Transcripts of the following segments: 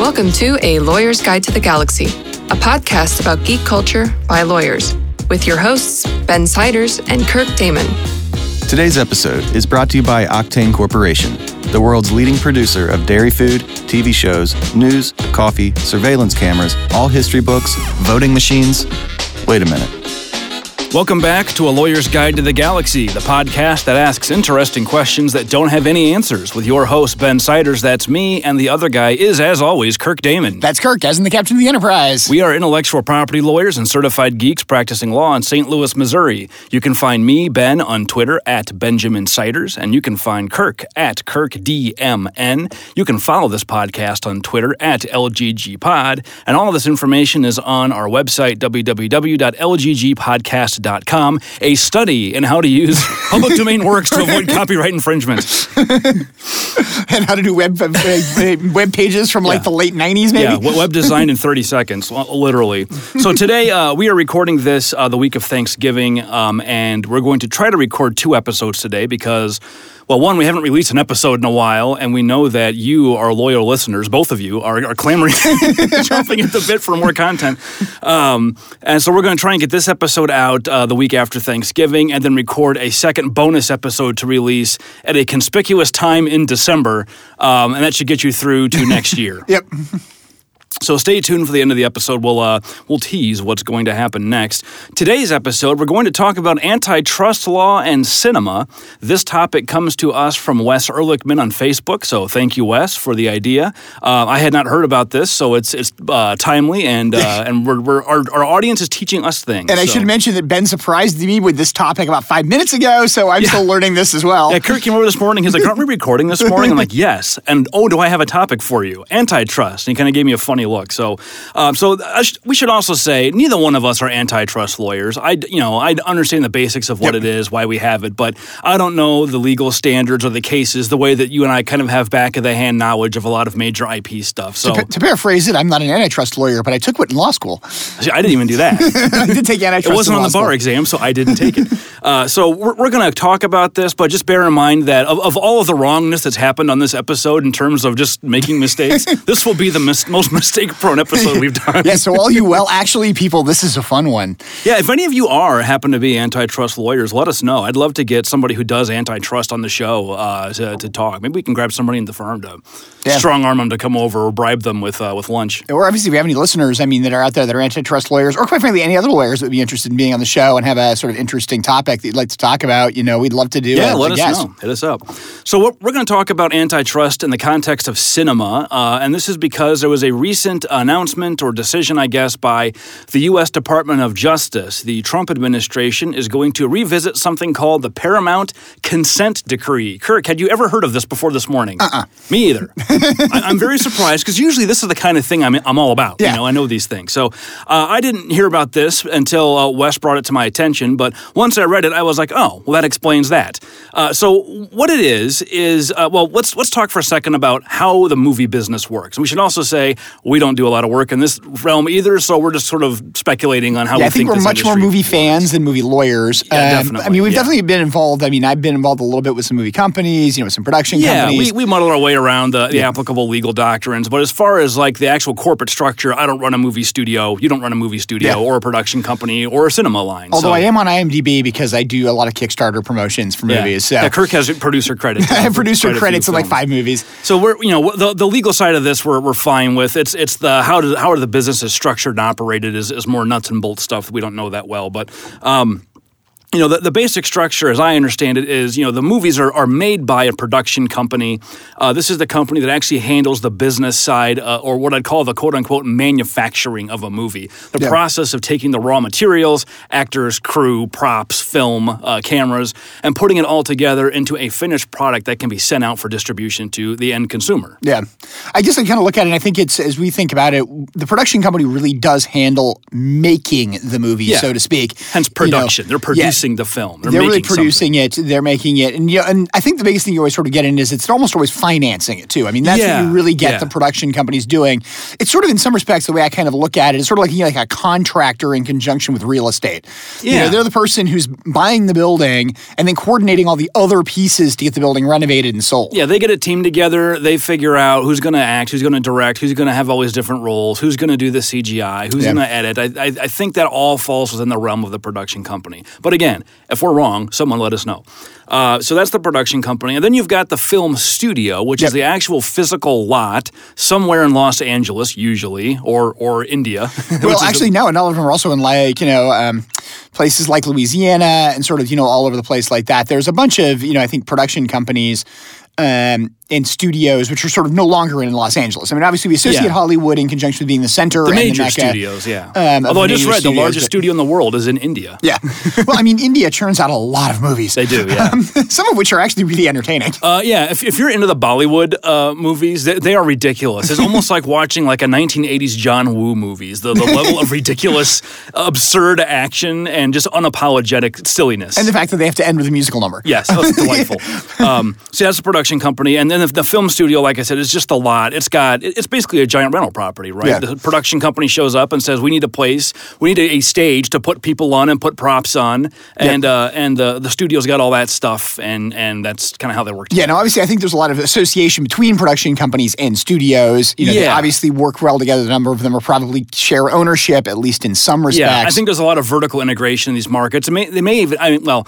Welcome to A Lawyer's Guide to the Galaxy, a podcast about geek culture by lawyers, with your hosts, Ben Siders and Kirk Damon. Today's episode is brought to you by Octane Corporation, the world's leading producer of dairy food, TV shows, news, coffee, surveillance cameras, all history books, voting machines. Wait a minute. Welcome back to A Lawyer's Guide to the Galaxy, the podcast that asks interesting questions that don't have any answers. With your host, Ben Siders, that's me, and the other guy is, as always, Kirk Damon. That's Kirk, as in the captain of the Enterprise. We are intellectual property lawyers and certified geeks practicing law in St. Louis, Missouri. You can find me, Ben, on Twitter at Benjamin Siders, and you can find Kirk at KirkDMN. You can follow this podcast on Twitter at LGGPod, and all of this information is on our website, www.lggpodcast.com a study in how to use public domain works to avoid copyright infringement. and how to do web uh, web pages from like yeah. the late 90s, maybe? Yeah, web design in 30 seconds, literally. So today uh, we are recording this uh, the week of Thanksgiving, um, and we're going to try to record two episodes today because well, one, we haven't released an episode in a while, and we know that you, our loyal listeners, both of you, are, are clamoring, jumping at the bit for more content. Um, and so we're going to try and get this episode out uh, the week after Thanksgiving, and then record a second bonus episode to release at a conspicuous time in December, um, and that should get you through to next year. yep. So stay tuned for the end of the episode. We'll uh, we'll tease what's going to happen next. Today's episode, we're going to talk about antitrust law and cinema. This topic comes to us from Wes Ehrlichman on Facebook. So thank you, Wes, for the idea. Uh, I had not heard about this, so it's it's uh, timely and uh, and we're, we're, our, our audience is teaching us things. And I so. should mention that Ben surprised me with this topic about five minutes ago, so I'm Yeah. still learning this as well. Yeah, Kirk came over this morning. He's like, "Aren't we recording this morning?" I'm like, "Yes." And oh, do I have a topic for you? Antitrust. And he kind of gave me a funny look. So, um, so I sh- we should also say neither one of us are antitrust lawyers. I, you know, I understand the basics of what Yep. it is, why we have it, but I don't know the legal standards or the cases the way that you and I kind of have back of the hand knowledge of a lot of major IP stuff. So, to, to paraphrase it, I'm not an antitrust lawyer, but I took it in law school. see, I didn't even do that. I did take antitrust. It wasn't on the bar school. exam, so I didn't take it. Uh, so we're, we're going to talk about this, but just bear in mind that of, of all of the wrongness that's happened on this episode in terms of just making mistakes, this will be the mis- most mistake-prone episode we've done. Yeah, so all you well actually people, this is a fun one. Yeah, if any of you are happen to be antitrust lawyers, let us know. I'd love to get somebody who does antitrust on the show uh, to, to talk. Maybe we can grab somebody in the firm to Yeah. strong arm them to come over or bribe them with uh, with lunch. Or obviously, if we have any listeners, I mean, that are out there that are antitrust lawyers, or quite frankly, any other lawyers that would be interested in being on the show and have a sort of interesting topic that you'd like to talk about, you know, we'd love to do. Yeah, let us guest. know. Hit us up. So we're going to talk about antitrust in the context of cinema, uh, and this is because there was a recent announcement or decision, I guess, by the U.S. Department of Justice. The Trump administration is going to revisit something called the Paramount Consent Decree. Kirk, had you ever heard of this before this morning? Uh-uh. Me either. I, I'm very surprised because usually this is the kind of thing I'm, I'm all about. Yeah. You know, I know these things. So uh, I didn't hear about this until uh, Wes brought it to my attention. But once I read it, I was like, oh, well, that explains that. Uh, so what it is is uh, well, let's let's talk for a second about how the movie business works. And we should also say we don't do a lot of work in this realm either, so we're just sort of speculating on how Yeah, we I think we're this much more movie works. fans than movie lawyers. Yeah, Um, definitely, I mean, we've yeah. definitely been involved. I mean, I've been involved a little bit with some movie companies, you know, some production Yeah, companies. we, we muddle our way around the, the applicable legal doctrines. But as far as like the actual corporate structure, I don't run a movie studio. You don't run a movie studio Yeah. or a production company or a cinema line. Although so. I am on IMDb because I do a lot of Kickstarter promotions for Yeah. movies. So Yeah, Kirk has producer credits. I have producer Quite a few credits in like five movies. So we're you know the the legal side of this we're, we're fine with. It's it's the how do how are the businesses structured and operated is, is more nuts and bolts stuff we don't know that well. But um, you know, the, the basic structure, as I understand it, is you know the movies are, are made by a production company. Uh, this is the company that actually handles the business side, uh, or what I'd call the quote unquote manufacturing of a movie. The Yeah. process of taking the raw materials, actors, crew, props, film, uh, cameras, and putting it all together into a finished product that can be sent out for distribution to the end consumer. Yeah. I guess I kind of look at it and I think it's, as we think about it, the production company really does handle making the movie, Yeah. so to speak. Hence You know, production. They're producing producing the film. They're, They're really making something. producing it. They're making it, and you know, and I think the biggest thing you always sort of get in is it's almost always financing it too. I mean, that's Yeah, what you really get yeah. the production companies doing. It's sort of in some respects the way I kind of look at it. It's sort of like you know, like a contractor in conjunction with real estate. You know, Yeah. they're the person who's buying the building and then coordinating all the other pieces to get the building renovated and sold. Yeah, they get a team together. They figure out who's going to act, who's going to direct, who's going to have all these different roles, who's going to do the CGI, who's Yeah. going to edit. I, I, I think that all falls within the realm of the production company. But again, if we're wrong, someone let us know. Uh, so that's the production company, and then you've got the film studio, which Yep. is the actual physical lot somewhere in Los Angeles, usually, or or India. Well, actually, no, and all of them are also in like you know um, places like Louisiana and sort of you know all over the place like that. There's a bunch of you know I think production companies. Um, and studios, which are sort of no longer in Los Angeles. I mean, obviously, we associate Yeah. Hollywood in conjunction with being the center the major the studios, yeah. um, Although I just read the largest but- studio in the world is in India. Yeah. well, I mean, India churns out a lot of movies. They do, yeah. Um, some of which are actually really entertaining. Uh, yeah, if, if you're into the Bollywood uh, movies, they, they are ridiculous. It's almost like watching like a 1980s John Woo movies. The, the level of ridiculous, absurd action and just unapologetic silliness. and the fact that they have to end with a musical number. Yes, delightful. um, so that's the production company, and then the, the film studio, like I said, is just a lot. It's got it's basically a giant rental property, right? Yeah. The production company shows up and says, "We need a place, we need a, a stage to put people on and put props on," and uh, and the the studio's got all that stuff, and and that's kind of how they work. Yeah, now obviously, I think there's a lot of association between production companies and studios. You know, they Yeah. obviously work well together. A number of them are probably share ownership, at least in some respects. Yeah, I think there's a lot of vertical integration in these markets. It may, they may even, I mean, well,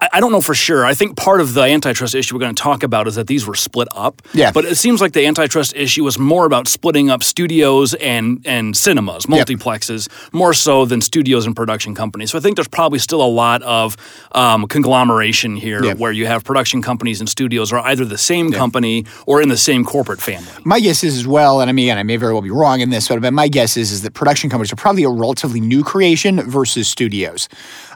I, don't know for sure. I think part of the antitrust issue we're going to talk about is that these were split up. Yeah. But it seems like the antitrust issue was more about splitting up studios and, and cinemas, multiplexes, more so than studios and production companies. So I think there's probably still a lot of um, conglomeration here Yeah. where you have production companies and studios are either the same company or in the same corporate family. My guess is as well, and I mean, again, I may very well be wrong in this, but but my guess is is that production companies are probably a relatively new creation versus studios.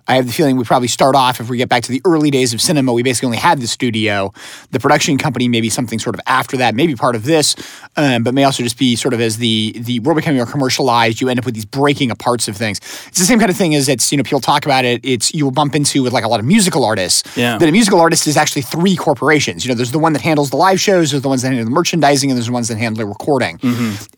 I have the feeling we probably start off if we get back to the early days of cinema. We basically only had the studio, the production company, maybe something sort of after that, maybe part of this, um, but may also just be sort of as the the world becoming more commercialized. You end up with these breaking aparts of things. It's the same kind of thing as it's you know people talk about it. It's you'll bump into with like a lot of musical artists. Yeah. That a musical artist is actually three corporations. You know, there's the one that handles the live shows, there's the ones that handle the merchandising, and there's the ones that handle the recording.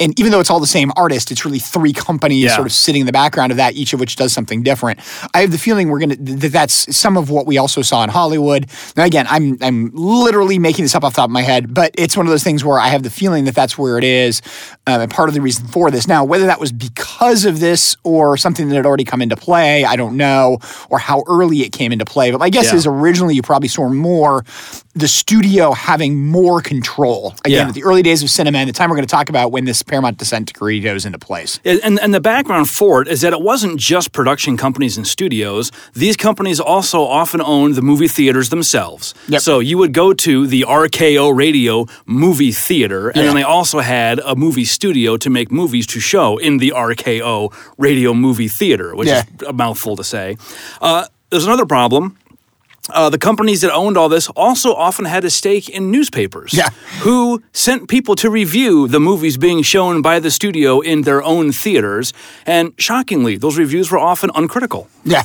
And even though it's all the same artist, it's really three companies Mm-hmm. Yeah. sort of sitting in the background of that, each of which does something different. I have the feeling we're gonna that that's some of what we also saw in Hollywood. Now again, I'm I'm literally making this up off the top of my head, but it's one of those things where I have the feeling that that's where it is, um, and part of the reason for this. Now, whether that was because of this or something that had already come into play, I don't know, or how early it came into play. But my guess Yeah. is originally you probably saw more the studio having more control. Again, Yeah. at the early days of cinema and the time we're going to talk about when this Paramount consent decree goes into place. And, and the background for it is that it wasn't just production companies and studios. These companies also often owned the movie theaters themselves. Yep. So you would go to the RKO Radio movie theater, and Yeah. then they also had a movie studio to make movies to show in the RKO Radio movie theater, which Yeah. is a mouthful to say. Uh, there's another problem. Uh, the companies that owned all this also often had a stake in newspapers. Yeah. Who sent people to review the movies being shown by the studio in their own theaters. And shockingly, those reviews were often uncritical. Yeah,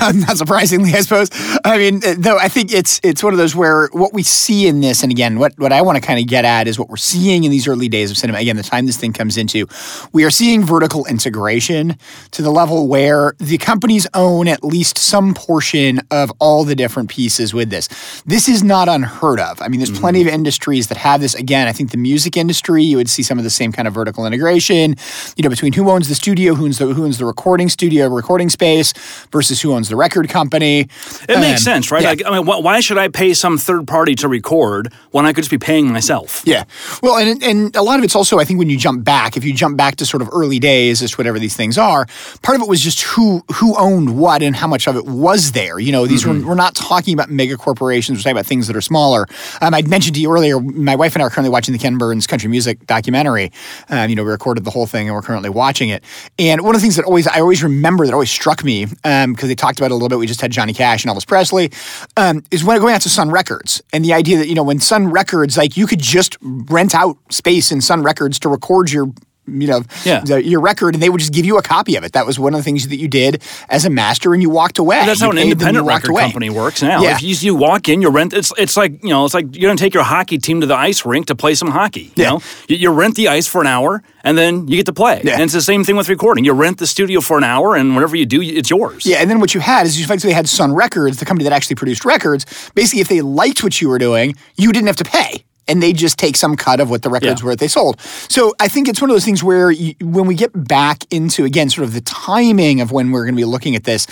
um, not surprisingly, I suppose. I mean, uh, though I think it's it's one of those where what we see in this, and again, what what I want to kind of get at is what we're seeing in these early days of cinema. Again, the time this thing comes into, we are seeing vertical integration to the level where the companies own at least some portion of all the different pieces with this. This is not unheard of. I mean, there's plenty of industries that have this. Again, I think the music industry, you would see some of the same kind of vertical integration. You know, between who owns the studio, who owns the who owns the recording studio, recording space versus who owns the record company. It makes Um, sense, right? yeah. Like, I mean, wh- why should I pay some third party to record when I could just be paying myself? Yeah. Well, and and a lot of it's also, I think, when you jump back, if you jump back to sort of early days, as to whatever these things are, part of it was just who who owned what and how much of it was there. You know, these Mm-hmm. were we're not talking about mega corporations. We're talking about things that are smaller. Um, I mentioned to you earlier, my wife and I are currently watching the Ken Burns country music documentary. Um, you know, we recorded the whole thing and we're currently watching it. And one of the things that always I always remember that always struck me because they talked about it a little bit. We just had Johnny Cash and Elvis Presley. Um, is when going out to Sun Records and the idea that you know when Sun Records like you could just rent out space in Sun Records to record your you know, Yeah. the- your record, and they would just give you a copy of it. That was one of the things that you did as a master, and you walked away. But that's You how an independent record away. company works now. Yeah. If you, you walk in, you rent. It's it's like you know, it's like you're going to take your hockey team to the ice rink to play some hockey. You Yeah. know, you, you rent the ice for an hour, and then you get to play. Yeah. And it's the same thing with recording. You rent the studio for an hour, and whatever you do, it's yours. Yeah, and then what you had is you effectively had Sun Records, the company that actually produced records. Basically, if they liked what you were doing, you didn't have to pay. And they just take some cut of what the records Yeah. were that they sold. So I think it's one of those things where you, when we get back into, again, sort of the timing of when we're going to be looking at this,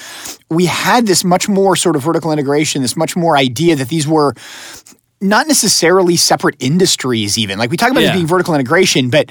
we had this much more sort of vertical integration, this much more idea that these were not necessarily separate industries, even. Like we talk about Yeah. it being vertical integration, but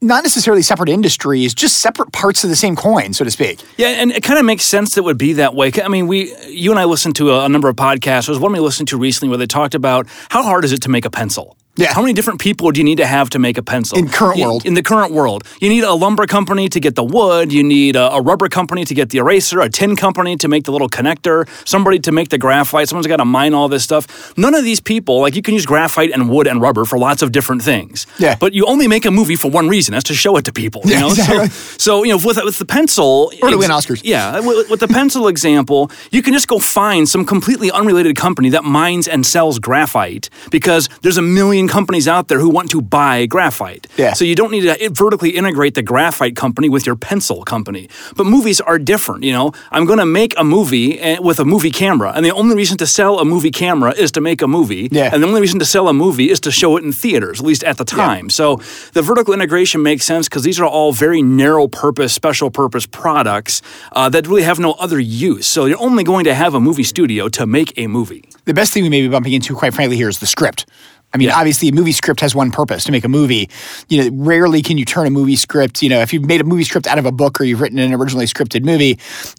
not necessarily separate industries, just separate parts of the same coin, so to speak. Yeah, and it kind of makes sense that would be that way. I mean, we, you and I listened to a, a number of podcasts. There was one we listened to recently where they talked about how hard is it to make a pencil. Yeah. How many different people do you need to have to make a pencil? In current You- world. In the current world. You need a lumber company to get the wood. You need a, a rubber company to get the eraser, a tin company to make the little connector, somebody to make the graphite. Someone's got to mine all this stuff. None of these people, like you can use graphite and wood and rubber for lots of different things. Yeah. But you only make a movie for one reason. That's to show it to people. You Yeah, know? exactly. So, so, you know, with, with the pencil. Or to win Oscars. Yeah, with, with the pencil example, you can just go find some completely unrelated company that mines and sells graphite because there's a million companies out there who want to buy graphite. Yeah. So you don't need to vertically integrate the graphite company with your pencil company. But movies are different. You know, I'm going to make a movie eh, with a movie camera, and the only reason to sell a movie camera is to make a movie. Yeah. And the only reason to sell a movie is to show it in theaters, at least at the time. So the vertical integration makes sense because these are all very narrow purpose, special purpose products uh, that really have no other use. So you're only going to have a movie studio to make a movie. the best thing we may be bumping into, quite frankly, here is the script. I mean, Yeah. obviously, a movie script has one purpose to make a movie. You know, rarely can you turn a movie script. You know, if you've made a movie script out of a book or you've written an originally scripted movie,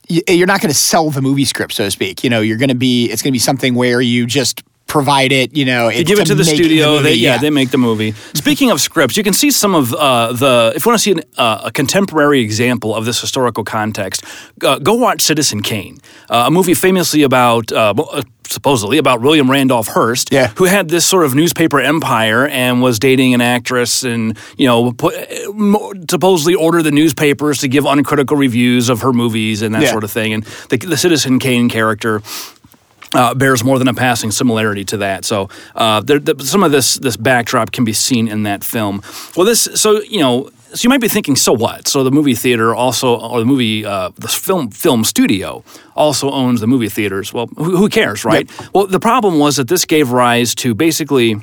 you're not going to sell the movie script, so to speak. You know, you're going to be it's going to be something where you just provide it. You know, give it to the studio. movie, they, yeah, they make the movie. Speaking of scripts, you can see some of uh, the. If you want to see an, uh, a contemporary example of this historical context, uh, go watch Citizen Kane, uh, a movie famously about. Supposedly about William Randolph Hearst, Yeah. who had this sort of newspaper empire and was dating an actress, and you know, put, supposedly ordered the newspapers to give uncritical reviews of her movies and that Yeah. sort of thing. And the, the Citizen Kane character uh, bears more than a passing similarity to that. So uh, there, the, some of this this backdrop can be seen in that film. Well, this so you know. So you might be thinking, so what? So the movie theater also, or the movie, uh, the film film studio also owns the movie theaters. Well, who, who cares, right? Well, the problem was that this gave rise to basically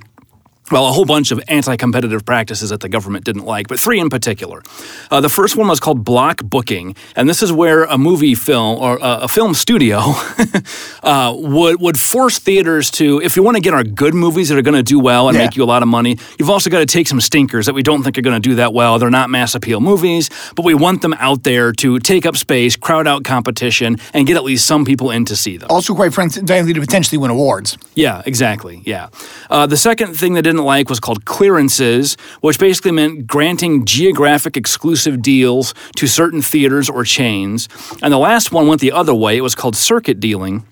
well, a whole bunch of anti competitive practices that the government didn't like, but three in particular. Uh, the first one was called block booking, and this is where a movie film or uh, a film studio uh, would, would force theaters to, if you want to get our good movies that are going to do well and Yeah. make you a lot of money, you've also got to take some stinkers that we don't think are going to do that well. They're not mass appeal movies, but we want them out there to take up space, crowd out competition, and get at least some people in to see them. Also, quite frankly, to potentially win awards. Yeah, exactly. Yeah. Uh, the second thing they didn't like was called clearances, which basically meant granting geographic exclusive deals to certain theaters or chains. And the last one went the other way. It was called circuit dealing.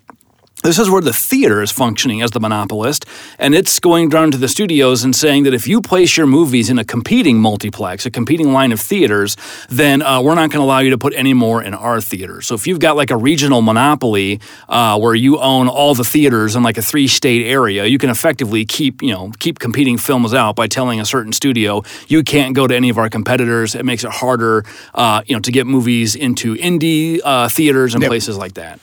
This is where the theater is functioning as the monopolist, and it's going down to the studios and saying that if you place your movies in a competing multiplex, a competing line of theaters, then uh, we're not going to allow you to put any more in our theater. So if you've got like a regional monopoly uh, where you own all the theaters in like a three-state area, you can effectively keep you know keep competing films out by telling a certain studio you can't go to any of our competitors. It makes it harder, uh, you know, to get movies into indie uh, theaters and Yep. places like that.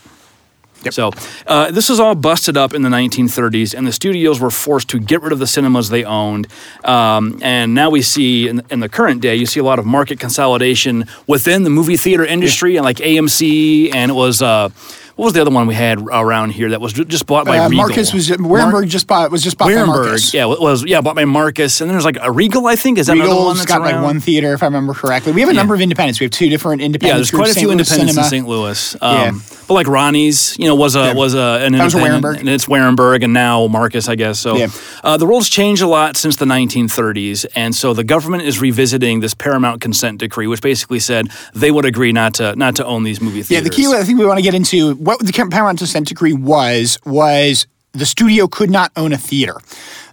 So uh, this was all busted up in the 1930s, and the studios were forced to get rid of the cinemas they owned. Um, and now we see in, in the current day, you see a lot of market consolidation within the movie theater industry, and like AMC, and it was uh, what was the other one we had around here that was just bought by Uh, Regal? Marcus was Wehrenberg just bought was just bought by Marcus. yeah, it was yeah bought by Marcus, and then there's like a Regal, I think. Is that another one Regal's that's got like around? one theater, if I remember correctly. We have a number of independents. We have two different independents. Yeah, there's quite a groups, few Louis independents in St. Louis. Um, Yeah. But like Ronnie's, you know, was a Yeah. was a an That was Wehrenberg. and it's Wehrenberg, and now Marcus, I guess. So Yeah. uh, the world's changed a lot since the 1930s, and so the government is revisiting this Paramount Consent Decree, which basically said they would agree not to not to own these movie theaters. Yeah, the key I think we want to get into what the Paramount Consent Decree was was the studio could not own a theater.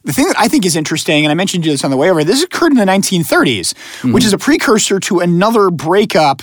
The thing that I think is interesting, and I mentioned you this on the way over, this occurred in the 1930s, Mm-hmm. which is a precursor to another breakup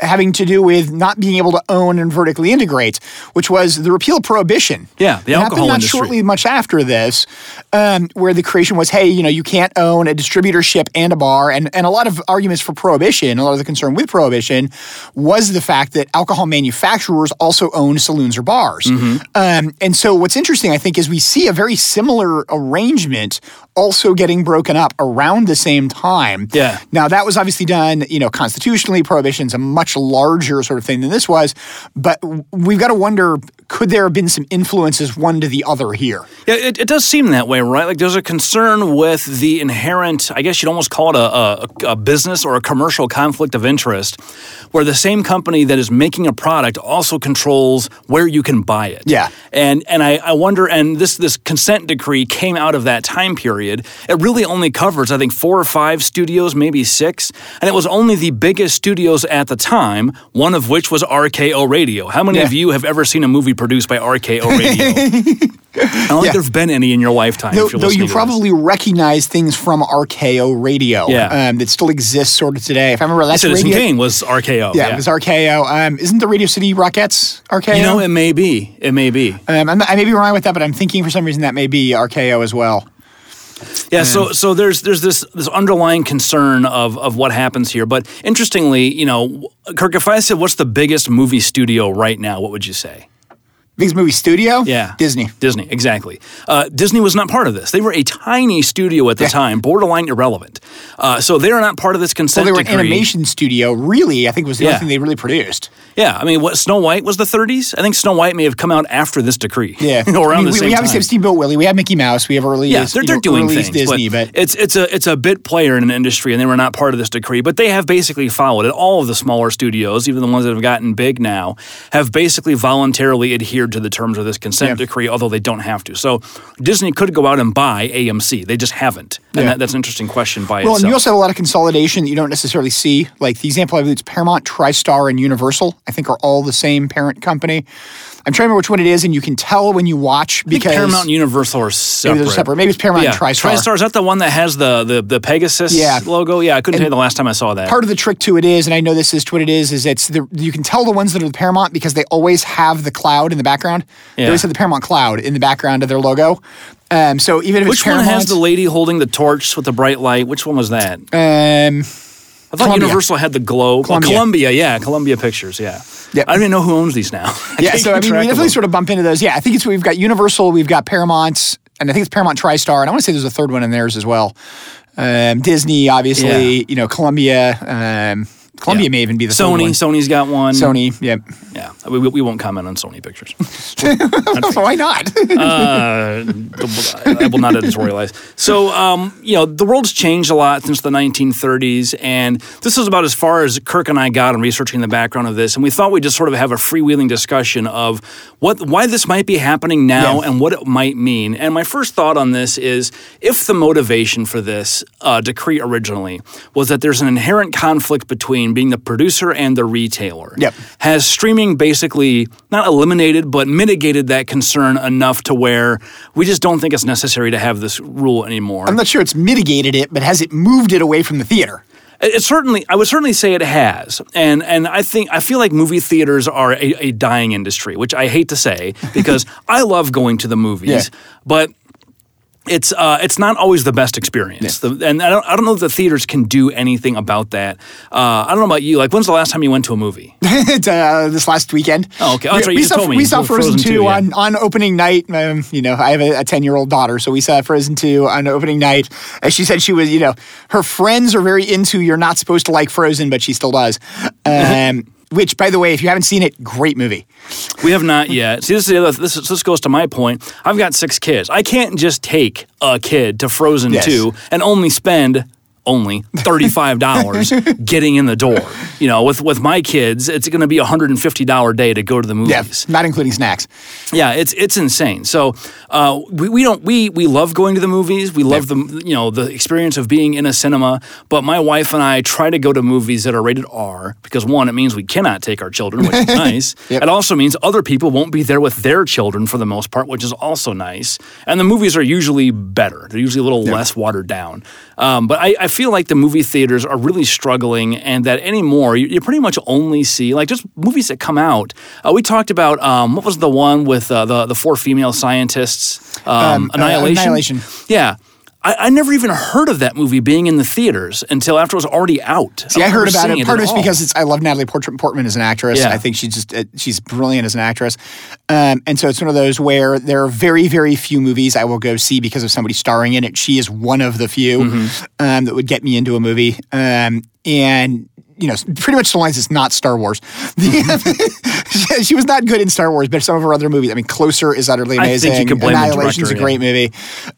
having to do with not being able to own and vertically integrate, which was the repeal of prohibition. Yeah, the It alcohol happened not industry. shortly much after this, um, where the creation was, hey, you know, you can't own a distributorship and a bar, and and a lot of arguments for prohibition, a lot of the concern with prohibition was the fact that alcohol manufacturers also own saloons or bars, Mm-hmm. um, and so what's interesting, I think, is we see a very similar arrangement also getting broken up around the same time. Yeah. Now that was obviously done, you know, constitutionally. Prohibition's a much larger sort of thing than this was, but we've got to wonder: could there have been some influences one to the other here? Yeah, it, it does seem that way, right? Like there's a concern with the inherent, I guess you'd almost call it a, a, a business or a commercial conflict of interest, where the same company that is making a product also controls where you can buy it. Yeah. And and I, I wonder, and this this consent decree came out of that time period. It really only covers, I think, four or five studios, maybe six, and it was only the biggest studios at the time. One of which was RKO Radio. How many Yeah. of you have ever seen a movie produced by RKO Radio? I don't think there's been any in your lifetime. Though, though you to this. probably recognize things from RKO Radio Yeah. um, that still exists sort of today. If I remember, that's Citizen radio. Kane was RKO. Yeah, it was RKO. Um, isn't the Radio City Rockettes RKO? You know, it may be. It may be. um, I may be wrong with that, but I'm thinking for some reason that may be RKO as well. Yeah, so so there's there's this this underlying concern of of what happens here. But interestingly, you know, Kirk, if I said what's the biggest movie studio right now, what would you say? Biggest movie studio? Yeah, Disney. Disney, exactly. Uh, Disney was not part of this. They were a tiny studio at the Yeah. time, borderline irrelevant. Uh, so they are not part of this Well, consent they were an animation studio, really, I think was the Yeah. only thing they really produced. Yeah, I mean, what Snow White was the 30s. I think Snow White may have come out after this decree. Yeah. around I mean, the we, same we obviously time. have Steamboat Willie, we have Mickey Mouse, we have early Yeah, they're, they're know, doing things, Disney, but, but, it's it's a it's a bit player in an industry, and they were not part of this decree. But they have basically followed it. All of the smaller studios, even the ones that have gotten big now, have basically voluntarily adhered to the terms of this consent Yeah. decree, although they don't have to. So Disney could go out and buy AMC. They just haven't, and Yeah. that, that's an interesting question by well, itself. and you also have a lot of consolidation that you don't necessarily see. Like the example I believe it's Paramount, TriStar, and Universal. I think are all the same parent company. I'm trying to remember which one it is, and you can tell when you watch because Paramount and Universal are separate. maybe they're separate. Maybe it's Paramount yeah, and TriStar. TriStar is that the one that has the the, the Pegasus Yeah. logo? Yeah, I couldn't tell you the last time I saw that. part of the trick to it is, and I know this is what it is, is it's the you can tell the ones that are the Paramount because they always have the cloud in the background. They always have the Paramount cloud in the background of their logo. Um, so even if Which it's one Paramount, has the lady holding the torch with the bright light? Which one was that? um, I thought Columbia. Universal had the glow. Columbia. Oh, Columbia, yeah, Columbia Pictures, yeah. Yep. I don't even know who owns these now. I yeah, so I mean, we definitely sort of bump into those. Yeah, I think it's we've got Universal, we've got Paramount, and I think it's Paramount TriStar, and I want to say there's a third one in theirs as well. Um, Disney, obviously, Yeah. you know, Columbia. Um, Columbia Yeah. may even be the Sony. one. Sony's got one. Sony, yep. Yeah, we, we we won't comment on Sony pictures. Why not? uh, I will not editorialize. So, um, you know, the world's changed a lot since the 1930s, and this is about as far as Kirk and I got in researching the background of this. And we thought we'd just sort of have a freewheeling discussion of what, why this might be happening now Yeah. and what it might mean. And my first thought on this is, if the motivation for this uh, decree originally was that there's an inherent conflict between being the producer and the retailer, Yep. has streaming basically not eliminated but mitigated that concern enough to where we just don't think it's necessary to have this rule anymore. I'm not sure it's mitigated it, but has it moved it away from the theater? It it certainly, I would certainly say it has, and and I think I feel like movie theaters are a, a dying industry, which I hate to say because I love going to the movies, Yeah. but. It's uh, it's not always the best experience, The- and I don't, I don't know if the theaters can do anything about that. Uh, I don't know about you. Like, when's the last time you went to a movie? Uh, this last weekend. Oh, okay. Oh, that's we, right. we You saw, told me. We saw saw Frozen, Frozen 2 2, yeah. on, on opening night. Um, you know, I have a 10 year old daughter, so we saw Frozen 2 on opening night. As she said, she was, you know, her friends are very into you're not supposed to like Frozen, but she still does. Um, which, by the way, if you haven't seen it, great movie. We have not yet. See, this is the other, this, is, this goes to my point. I've got six kids. I can't just take a kid to Frozen Yes. 2 and only spend only $35 getting in the door. You know, with with my kids, it's going to be a hundred and fifty dollar day to go to the Yeah, movies. not including snacks. Yeah, it's it's insane. So uh, we, we don't we we love going to the movies. We love the you know the experience of being in a cinema. But my wife and I try to go to movies that are rated R because one, it means we cannot take our children, which is nice. Yep. It also means other people won't be there with their children for the most part, which is also nice. And the movies are usually better. They're usually a little less watered down. Um, but I, I feel like the movie theaters are really struggling, and that anymore you, you pretty much only see like just movies that come out. Uh, we talked about um, what was the one with uh, the the four female scientists, um, Um, uh, Annihilation. Annihilation. Yeah. I, I never even heard of that movie being in the theaters until after it was already out. See, I heard about it. Part of it's because it's I love Natalie Port- Portman as an actress. Yeah. I think she's just she's brilliant as an actress, um, and so it's one of those where there are very very few movies I will go see because of somebody starring in it. She is one of the few Mm-hmm. um, that would get me into a movie, um, and you know, pretty much the lines it's not Star Wars. The- she was not good in Star Wars, but some of her other movies. I mean, Closer is utterly I think you amazing. could blame the Annihilation's a director, great movie,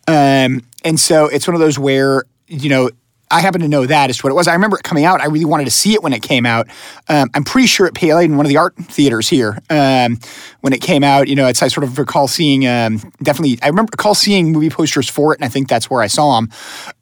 um, and so it's one of those where you know. I happen to know that as to what it was. I remember it coming out. I really wanted to see it when it came out. Um, I'm pretty sure it played in one of the art theaters here um, when it came out. You know, it's I sort of recall seeing um, definitely. I remember recall seeing movie posters for it, and I think that's where I saw them.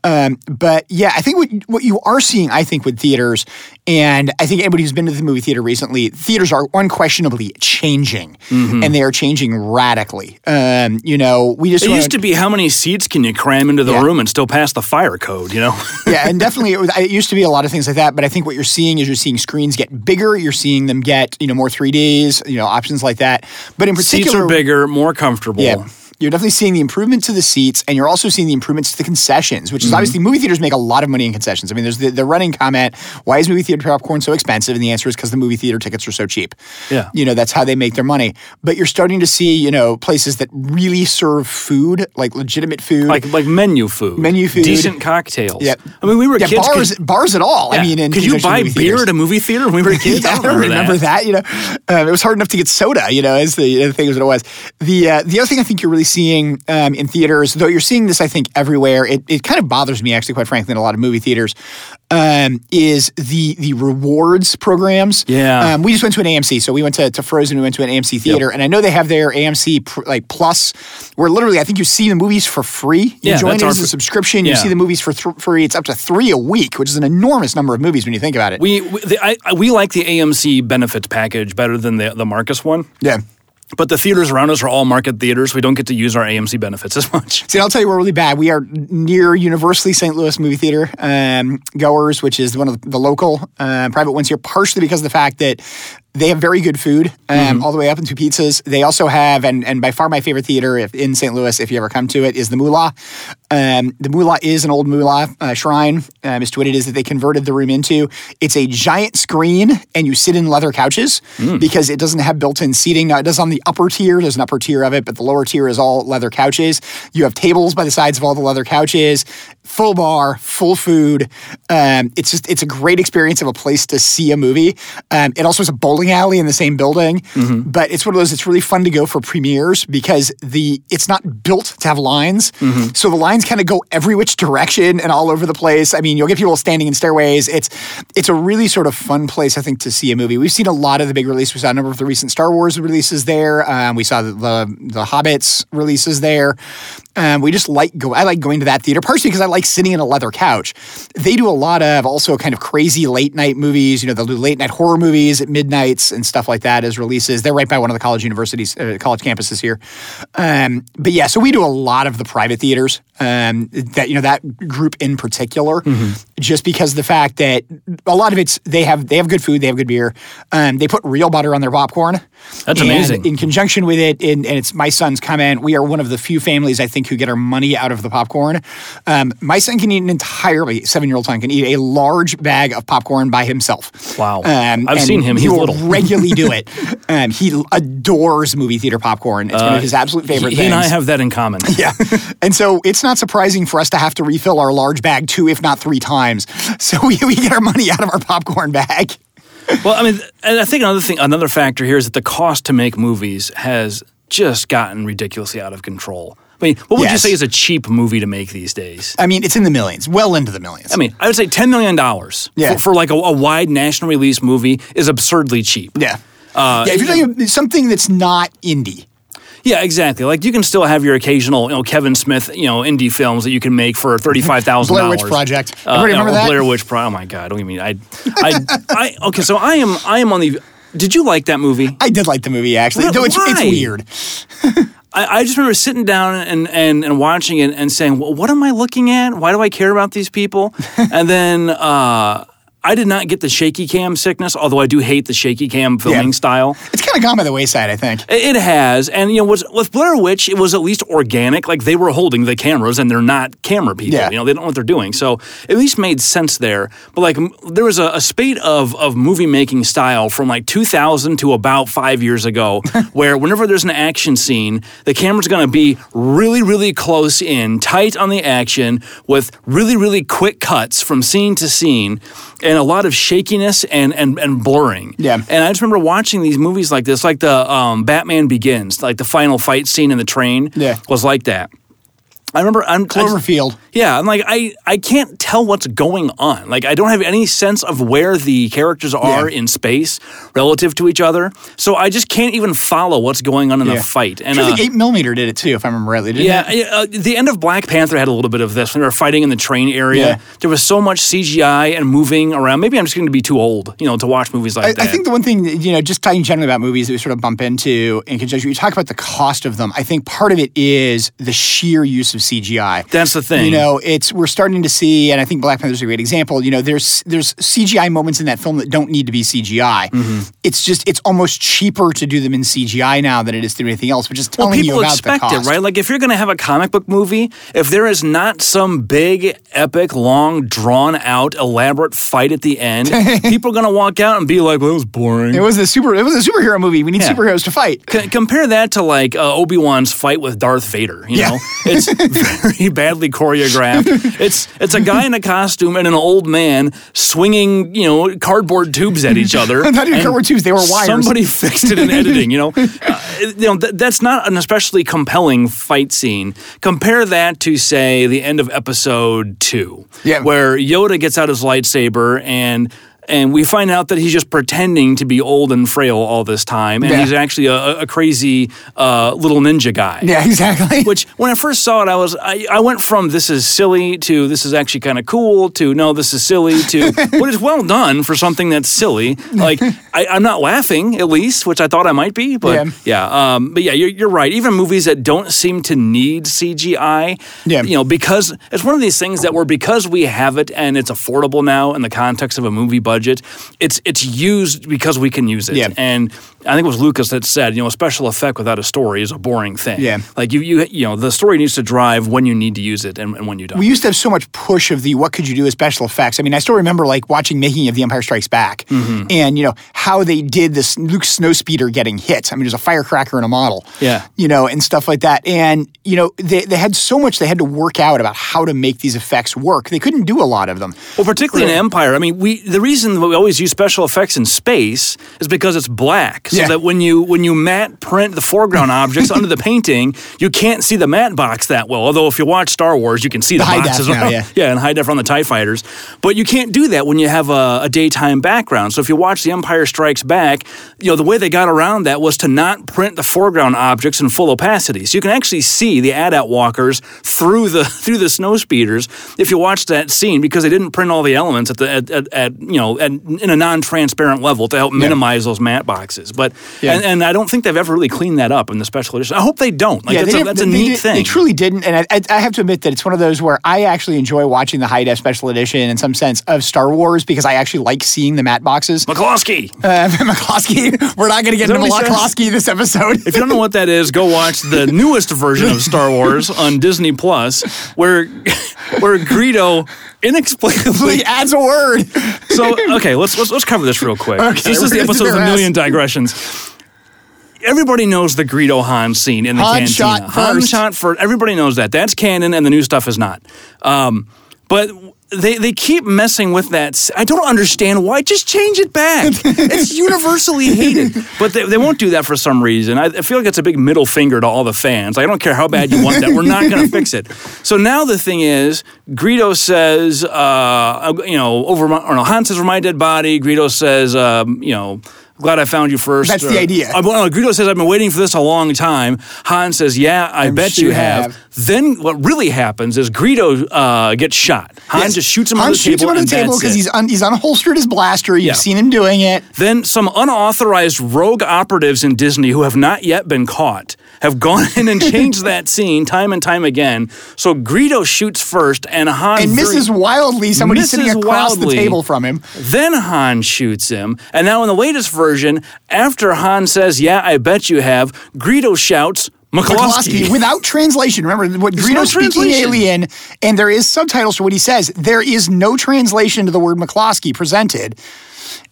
Um, but yeah, I think what what you are seeing, I think, with theaters, and I think anybody who's been to the movie theater recently, theaters are unquestionably changing, and they are changing radically. Um, you know, we just It wanna- used to be how many seats can you cram into the Yeah. room and still pass the fire code, you know? yeah, and definitely it, was, it used to be a lot of things like that. But I think what you're seeing is you're seeing screens get bigger. You're seeing them get you know more 3ds, you know options like that. But in particular, Seats are bigger, more comfortable. Yeah. You're definitely seeing the improvement to the seats, and you're also seeing the improvements to the concessions, which is Mm-hmm. obviously movie theaters make a lot of money in concessions. I mean, there's the, the running comment: Why is movie theater popcorn so expensive? And the answer is because the movie theater tickets are so cheap. Yeah. you know that's how they make their money. But you're starting to see, you know, places that really serve food, like legitimate food, Like like menu food. Menu food. Decent cocktails. Yeah. I mean, we were yeah, kids. bars, could, bars at all. yeah. I mean, in could you buy beer theaters. at a movie theater when we were kids? Yeah, I don't remember that. You know, um, it was hard enough to get soda. You know, as the, the thing is what it was. The uh, the other thing I think you're really seeing um, in theaters, though you're seeing this, I think everywhere. It, it kind of bothers me actually, quite frankly, in a lot of movie theaters, um, is the the rewards programs. Yeah. Um, we just went to an AMC, so we went to, to Frozen. We went to an AMC theater, and I know they have their AMC pr- like Plus, where literally I think you see the movies for free. You Yeah, join it as a subscription. You see the movies for th- free. It's up to three a week, which is an enormous number of movies when you think about it. We we, the, I- we like the AMC benefits package better than the the Marcus one. yeah. But the theaters around us are all Marcus theaters. We don't get to use our AMC benefits as much. See, I'll tell you, we're really bad. We are near Universally St. Louis Movie Theater um, goers, which is one of the local uh, private ones here, partially because of the fact that they have very good food, um, all the way up into pizzas. They also have, and, and by far my favorite theater if, in St. Louis, if you ever come to it, is the Moolah. Um, the Moolah is an old Moolah uh, shrine, um, as to what it is that they converted the room into. It's a giant screen, and you sit in leather couches because it doesn't have built in seating. Now, it does on the upper tier, there's an upper tier of it, but the lower tier is all leather couches. You have tables by the sides of all the leather couches, full bar, full food. Um, it's just, it's a great experience of a place to see a movie. Um, it also has a bowling alley in the same building, but it's one of those, it's really fun to go for premieres because the, it's not built to have lines. So the lines kind of go every which direction and all over the place. I mean, you'll get people standing in stairways. It's, it's a really sort of fun place, I think, to see a movie. We've seen a lot of the big releases. We saw a number of the recent Star Wars releases there. Um, we saw the, the, the Hobbits releases there. Um, we just like go. I like going to that theater partially because I like sitting in a leather couch. They do a lot of also kind of crazy late night movies. You know, they'll do late night horror movies at midnights and stuff like that as releases. They're right by one of the college universities, uh, college campuses here. Um, but yeah, so we do a lot of the private theaters. Um, that you know that group in particular, just because of the fact that a lot of it's they have they have good food, they have good beer. Um, they put real butter on their popcorn. That's And amazing. In conjunction with it, and, and it's my son's comment. We are one of the few families I think who get our money out of the popcorn. Um, my son can eat an entirely seven year old son can eat a large bag of popcorn by himself. Wow. Um, I've seen him. He will little. regularly do it. Um, he adores movie theater popcorn. It's one of his absolute favorite Uh, He, things. he and I have that in common. Yeah. And so it's not surprising for us to have to refill our large bag two, if not three times. So we, we get our money out of our popcorn bag. Well, I mean, and I think another thing, another factor here is that the cost to make movies has just gotten ridiculously out of control. I mean, what would you say is a cheap movie to make these days? I mean, it's in the millions, well into the millions. I mean, I would say ten million dollars Yeah. for, for like a, a wide national release movie is absurdly cheap. yeah. Uh, yeah, if you're talking about something that's not indie. Yeah, exactly. Like you can still have your occasional, you know, Kevin Smith, you know, indie films that you can make for thirty five thousand Blair dollars. Witch Project. Uh, Everybody you know, remember that? Blair Witch Project. Oh my god! Don't you mean I? I, I? Okay, so I am. I am on the. Did you like that movie? I did like the movie actually, What- though it's, it's weird. I, I just remember sitting down and, and, and watching it and saying, well, "What am I looking at? Why do I care about these people?" and then uh, I did not get the shaky cam sickness, although I do hate the shaky cam filming Yeah. style. It's kind of gone by the wayside, I think. It has, and you know, was, with Blair Witch, it was at least organic. Like they were holding the cameras, and they're not camera people. Yeah. You know, they don't know what they're doing. So it at least made sense there. But like, m- there was a, a spate of of movie making style from like 2000 to about five years ago, where whenever there's an action scene, the camera's going to be really, really close in, tight on the action, with really, really quick cuts from scene to scene, and a lot of shakiness and and and blurring. Yeah. And I just remember watching these movies like this, like the um, Batman Begins, like the final fight scene in the train Yeah. was like that. I remember I'm I Cloverfield. yeah, I'm like I I can't tell what's going on. Like I don't have any sense of where the characters are Yeah. in space relative to each other. So I just can't even follow what's going on in Yeah. the fight. And I uh, think eight millimeter did it too, if I remember rightly. Didn't yeah, it? yeah, uh, the end of Black Panther had a little bit of this when they were fighting in the train area. Yeah. There was so much CGI and moving around. Maybe I'm just going to be too old, you know, to watch movies like I, that. I think the one thing, you know, just talking generally about movies that we sort of bump into in conjunction, you talk about the cost of them. I think part of it is the sheer use of CGI. That's the thing. You know, it's we're starting to see, and I think Black Panther's a great example. You know, there's there's CGI moments in that film that don't need to be CGI. Mm-hmm. It's just it's almost cheaper to do them in CGI now than it is to do anything else. But just Well, telling you people about expect the it, cost, right? Like if you're going to have a comic book movie, if there is not some big, epic, long, drawn out, elaborate fight at the end, people are going to walk out and be like, "Well, that was boring." It was a super. It was a superhero movie. We need Yeah. superheroes to fight. C- compare that to like uh, Obi Wan's fight with Darth Vader. You Yeah. know, it's very badly choreographed. It's it's a guy in a costume and an old man swinging you know cardboard tubes at each other. Not even cardboard tubes, they were wires. Somebody fixed it in editing. You know, uh, you know th- that's not an especially compelling fight scene. Compare that to say the end of episode two, Yeah. where Yoda gets out his lightsaber and. And we find out that he's just pretending to be old and frail all this time, and Yeah. he's actually a, a crazy uh, little ninja guy. Yeah, exactly. Which, when I first saw it, I was I, I went from this is silly to this is actually kind of cool to no, this is silly to what is well done for something that's silly. Like I, I'm not laughing at least, which I thought I might be, but Yeah. yeah, um, but yeah, you're, you're right. Even movies that don't seem to need CGI, Yeah. you know, because it's one of these things that where because we have it and it's affordable now in the context of a movie budget, it's it's used because we can use it. Yeah. And I think it was Lucas that said, you know, a special effect without a story is a boring thing. Yeah. Like you, you, you know, the story needs to drive when you need to use it and, and when you don't. we used to have so much push of the what could you do with special effects. I mean, I still remember like watching making of The Empire Strikes Back, Mm-hmm. and you know how they did this Luke Snowspeeder getting hit. I mean, there's a firecracker in a model, Yeah. you know, and stuff like that. And you know, they they had so much they had to work out about how to make these effects work. They couldn't do a lot of them. well, particularly in Empire, I mean, we the reason we always use special effects in space is because it's black, so Yeah. that when you when you matte print the foreground objects under the painting, you can't see the matte box that well. Although if you watch Star Wars, you can see the, high boxes, now, yeah. yeah, and high def on the Tie Fighters. But you can't do that when you have a, a daytime background. So if you watch The Empire Strikes Back, you know the way they got around that was to not print the foreground objects in full opacity, so you can actually see the AT-AT walkers through the through the snow speeders if you watch that scene because they didn't print all the elements at the at, at, at you know at, in a non-transparent level to help minimize those matte boxes. But Yeah. and, and I don't think they've ever really cleaned that up in the special edition. I hope they don't. Like yeah, that's, they a, that's a they neat did- thing. They truly didn't, and I, I, have to admit that it's one of those where I actually enjoy watching the high def special edition in some sense of Star Wars because I actually like seeing the matte boxes. Maclunkey. Uh, Maclunkey. We're not going to get into what he says? Maclunkey this episode. If you don't know what that is, go watch the newest version of Star Wars on Disney Plus, where where Greedo inexplicably. adds a word. So okay, let's let's, let's cover this real quick. Okay, this is the episode of a million digressions. Everybody knows the Greedo Han scene in the Han cantina. shot Han first. shot first. Everybody knows that. That's canon, and the new stuff is not. Um, but they they keep messing with that. I don't understand why. Just change it back. it's universally hated, but they, they won't do that for some reason. I, I feel like it's a big middle finger to all the fans. I don't care how bad you want that. We're not going to fix it. So now the thing is, Greedo says, uh, you know, over my, or no, Han says, "For my dead body." Greedo says, um, you know. Glad I found you first. That's the idea. Uh, well, Greedo says, I've been waiting for this a long time. Han says, Yeah, I I'm bet sure you have. have. Then what really happens is Greedo uh, gets shot. Han Yes. just shoots him Han on the shoots table. him on the table because he's un- he's unholstered his blaster. You've Yeah. seen him doing it. Then some unauthorized rogue operatives in Disney who have not yet been caught have gone in and changed that scene time and time again. So Greedo shoots first, and Han And misses wildly somebody sitting Misses across the table from him. Then Han shoots him. And now in the latest version, after Han says, "Yeah, I bet you have," Greedo shouts, "Maclunkey." Maclunkey without translation. Remember what no Greedo's speaking alien, and there is subtitles for what he says. There is no translation to the word Maclunkey presented,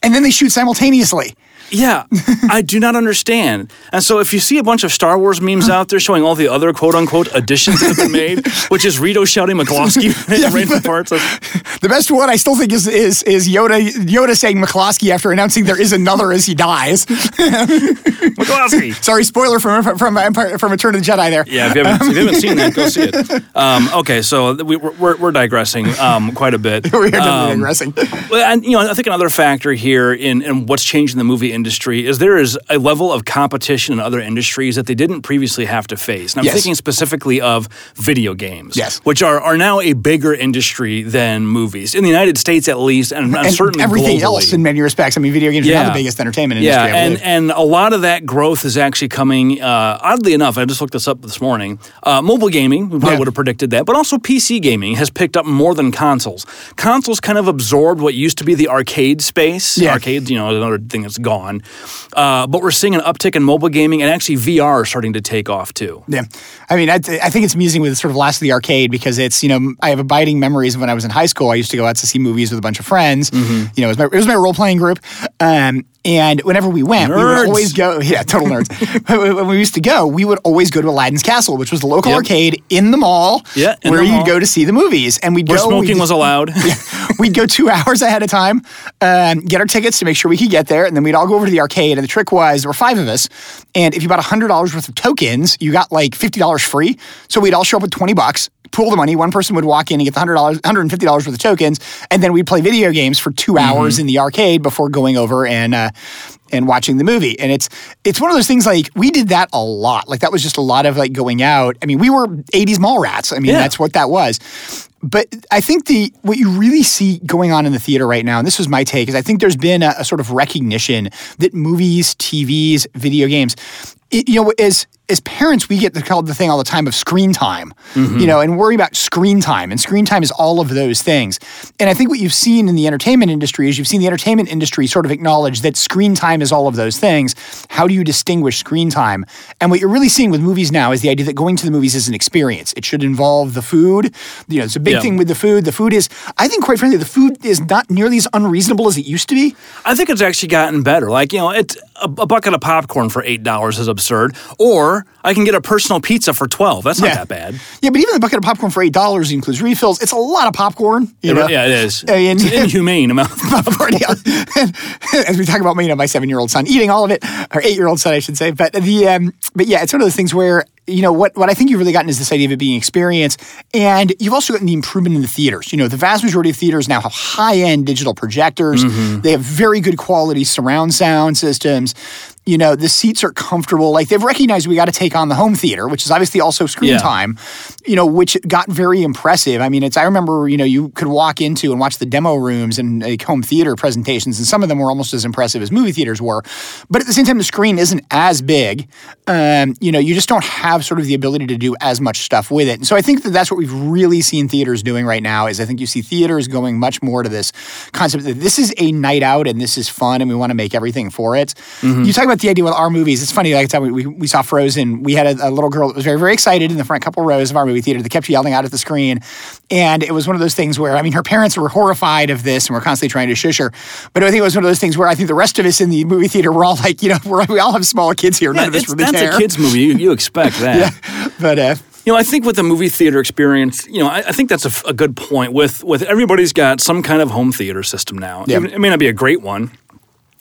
and then they shoot simultaneously. Yeah, I do not understand. And so if you see a bunch of Star Wars memes out there showing all the other quote unquote additions that have been made, which is Greedo shouting Maclunkey in random parts of The best one I still think is is is Yoda Yoda saying Maclunkey after announcing there is another as he dies. Maclunkey. Sorry, spoiler from from Empire, from Return of the Jedi there. Yeah, if you, haven't, if you haven't seen that, go see it. Um, okay, so we, we're, we're digressing um, quite a bit. we are Um, digressing. And you know, I think another factor here in, in what's changing the movie industry is there is a level of competition in other industries that they didn't previously have to face. And I'm Yes. thinking specifically of video games, Yes. which are, are now a bigger industry than movies in the United States, at least, and, and, and certainly everything globally. else in many respects. I mean, video games are now the biggest entertainment industry. Yeah, and, and a lot of that growth is actually coming, uh, oddly enough, I just looked this up this morning. Uh, mobile gaming, we probably Yeah. would have predicted that, but also PC gaming has picked up more than consoles. Consoles kind of absorbed what used to be the arcade space. Yeah. Arcades, you know, another thing that's gone. Uh, but we're seeing an uptick in mobile gaming, and actually VR starting to take off too. Yeah, I mean, I, I think it's amusing with sort of Last of the Arcade because it's you know I have abiding memories of when I was in high school. I used to go out to see movies with a bunch of friends. Mm-hmm. You know, it was my, my role playing group, um, and whenever we went, we Nerds. would always go. Yeah, total nerds. When we used to go, we would always go to Aladdin's Castle, which was the local Yep. arcade in the mall, Yeah, where you'd mall. go to see the movies, and we'd Where go. smoking we'd- was allowed. we'd go two hours ahead of time, um, get our tickets to make sure we could get there, and then we'd all go over to the arcade. And the trick was there were five of us, and if you bought hundred dollars worth of tokens, you got like fifty dollars free. So we'd all show up with twenty bucks. Pool the money. One person would walk in and get the hundred dollars, hundred and fifty dollars worth of tokens, and then we'd play video games for 2 hours in the arcade before going over and uh, and watching the movie. And it's it's one of those things like we did that a lot. Like that was just a lot of like going out. I mean, we were '80s mall rats. I mean, Yeah. that's what that was. But I think the what you really see going on in the theater right now, and this was my take, is I think there's been a, a sort of recognition that movies, TVs, video games, it, you know, as as parents, we get the, called the thing all the time of screen time, you know, and worry about screen time. And screen time is all of those things. And I think what you've seen in the entertainment industry is you've seen the entertainment industry sort of acknowledge that screen time is all of those things. How do you distinguish screen time? And what you're really seeing with movies now is the idea that going to the movies is an experience. It should involve the food. You know, it's a big Yeah. thing with the food. The food is, I think, quite frankly, the food is not nearly as unreasonable as it used to be. I think it's actually gotten better. Like, you know, it's a, a bucket of popcorn for $8 is absurd. Or I can get a personal pizza for 12 That's not Yeah. that bad. Yeah, but even the bucket of popcorn for eight dollars includes refills. It's a lot of popcorn. You know? Yeah, it is. Mean- it's an inhumane amount of popcorn. As we talk about, you know, my seven-year-old son eating all of it, or eight-year-old son, I should say. But the, um, but yeah, it's one of those things where you know what what I think you've really gotten is this idea of it being experience, and you've also gotten the improvement in the theaters. You know, the vast majority of theaters now have high-end digital projectors. They have very good quality surround sound systems. You know, the seats are comfortable. Like they've recognized we got to take on the home theater, which is obviously also screen Yeah. time. You know, which got very impressive. I mean, it's I remember you know you could walk into and watch the demo rooms and like home theater presentations, and some of them were almost as impressive as movie theaters were. But at the same time, the screen isn't as big. Um, you know, you just don't have sort of the ability to do as much stuff with it. And so I think that that's what we've really seen theaters doing right now. Is I think you see theaters going much more to this concept that this is a night out and this is fun and we want to make everything for it. You talk about the idea with our movies. It's funny. Like we, we, we saw Frozen, we had a, a little girl that was very very excited in the front couple rows of our movie theater that kept yelling out at the screen, and it was one of those things where I mean her parents were horrified of this and were constantly trying to shush her. But I think it was one of those things where I think the rest of us in the movie theater were all like, you know, we're, we all have small kids here. None of us really that's care. a kid's movie. You, you expect that. but uh, You know, I think with the movie theater experience, you know, I, I think that's a, f- a good point. With with everybody's got some kind of home theater system now. Yeah. Even- It may not be a great one.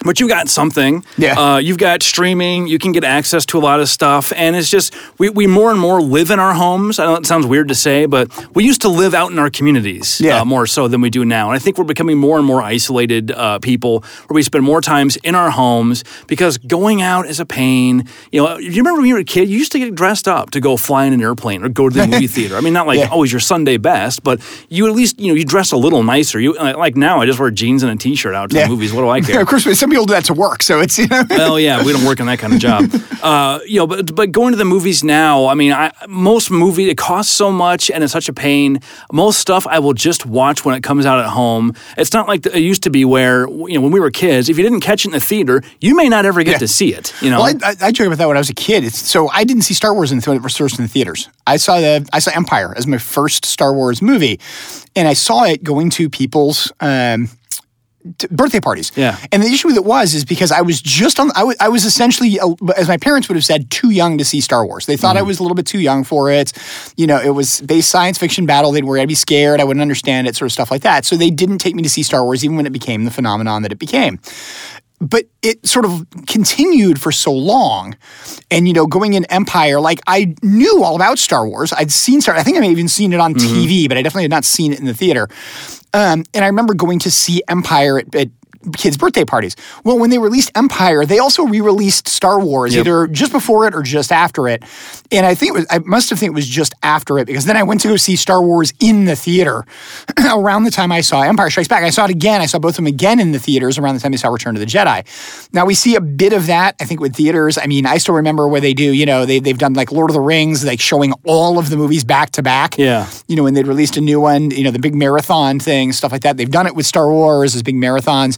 But you've got something. Yeah. Uh, you've got streaming. You can get access to a lot of stuff, and it's just we, we more and more live in our homes. I know it sounds weird to say, but we used to live out in our communities Yeah. uh, more so than we do now. And I think we're becoming more and more isolated uh, people, where we spend more times in our homes because going out is a pain. You know, you remember when you were a kid, you used to get dressed up to go fly in an airplane or go to the movie theater. I mean, not like Yeah. always your Sunday best, but you at least you know you dress a little nicer. You like now, I just wear jeans and a t-shirt out to the movies. What do I care? of course, but some people do that to work, so it's you know. well, yeah, we don't work in that kind of job. Uh, you know, but but going to the movies now, I mean, I, most movie it costs so much and it's such a pain. Most stuff I will just watch when it comes out at home. It's not like it used to be where you know when we were kids, if you didn't catch it in the theater, you may not ever get Yeah. to see it. You know, Well, I, I, I joke about that when I was a kid. It's, so I didn't see Star Wars in the, when it was first in the theaters. I saw the I saw Empire as my first Star Wars movie, and I saw it going to people's. Um, t- birthday parties. Yeah. And the issue with it was is because I was just on I was, essentially uh, as my parents would have said too young to see Star Wars. They thought I was a little bit too young for it. You know, it was based science fiction battle. They'd worry I'd be scared, I wouldn't understand it, sort of stuff like that. So they didn't take me to see Star Wars even when it became the phenomenon that it became but it sort of continued for so long and you know going in empire like i knew all about star wars i'd seen star i think i may have even seen it on tv but i definitely had not seen it in the theater um, and i remember going to see empire at, at kids birthday parties. Well when they released empire they also re-released star wars Yep. either just before it or just after it. And i think it was i must have think it was just after it because then i went to go see star wars in the theater. Around the time i saw empire strikes back i saw it again. I saw both of them again in the theaters around the time i saw return of the jedi. Now we see a bit of that i think with theaters. I mean i still remember where they do you know they, they've done like lord of the rings like showing all of the movies back to back. Yeah. you know when they'd released a new one you know the big marathon thing stuff like that. They've done it with star wars as big marathons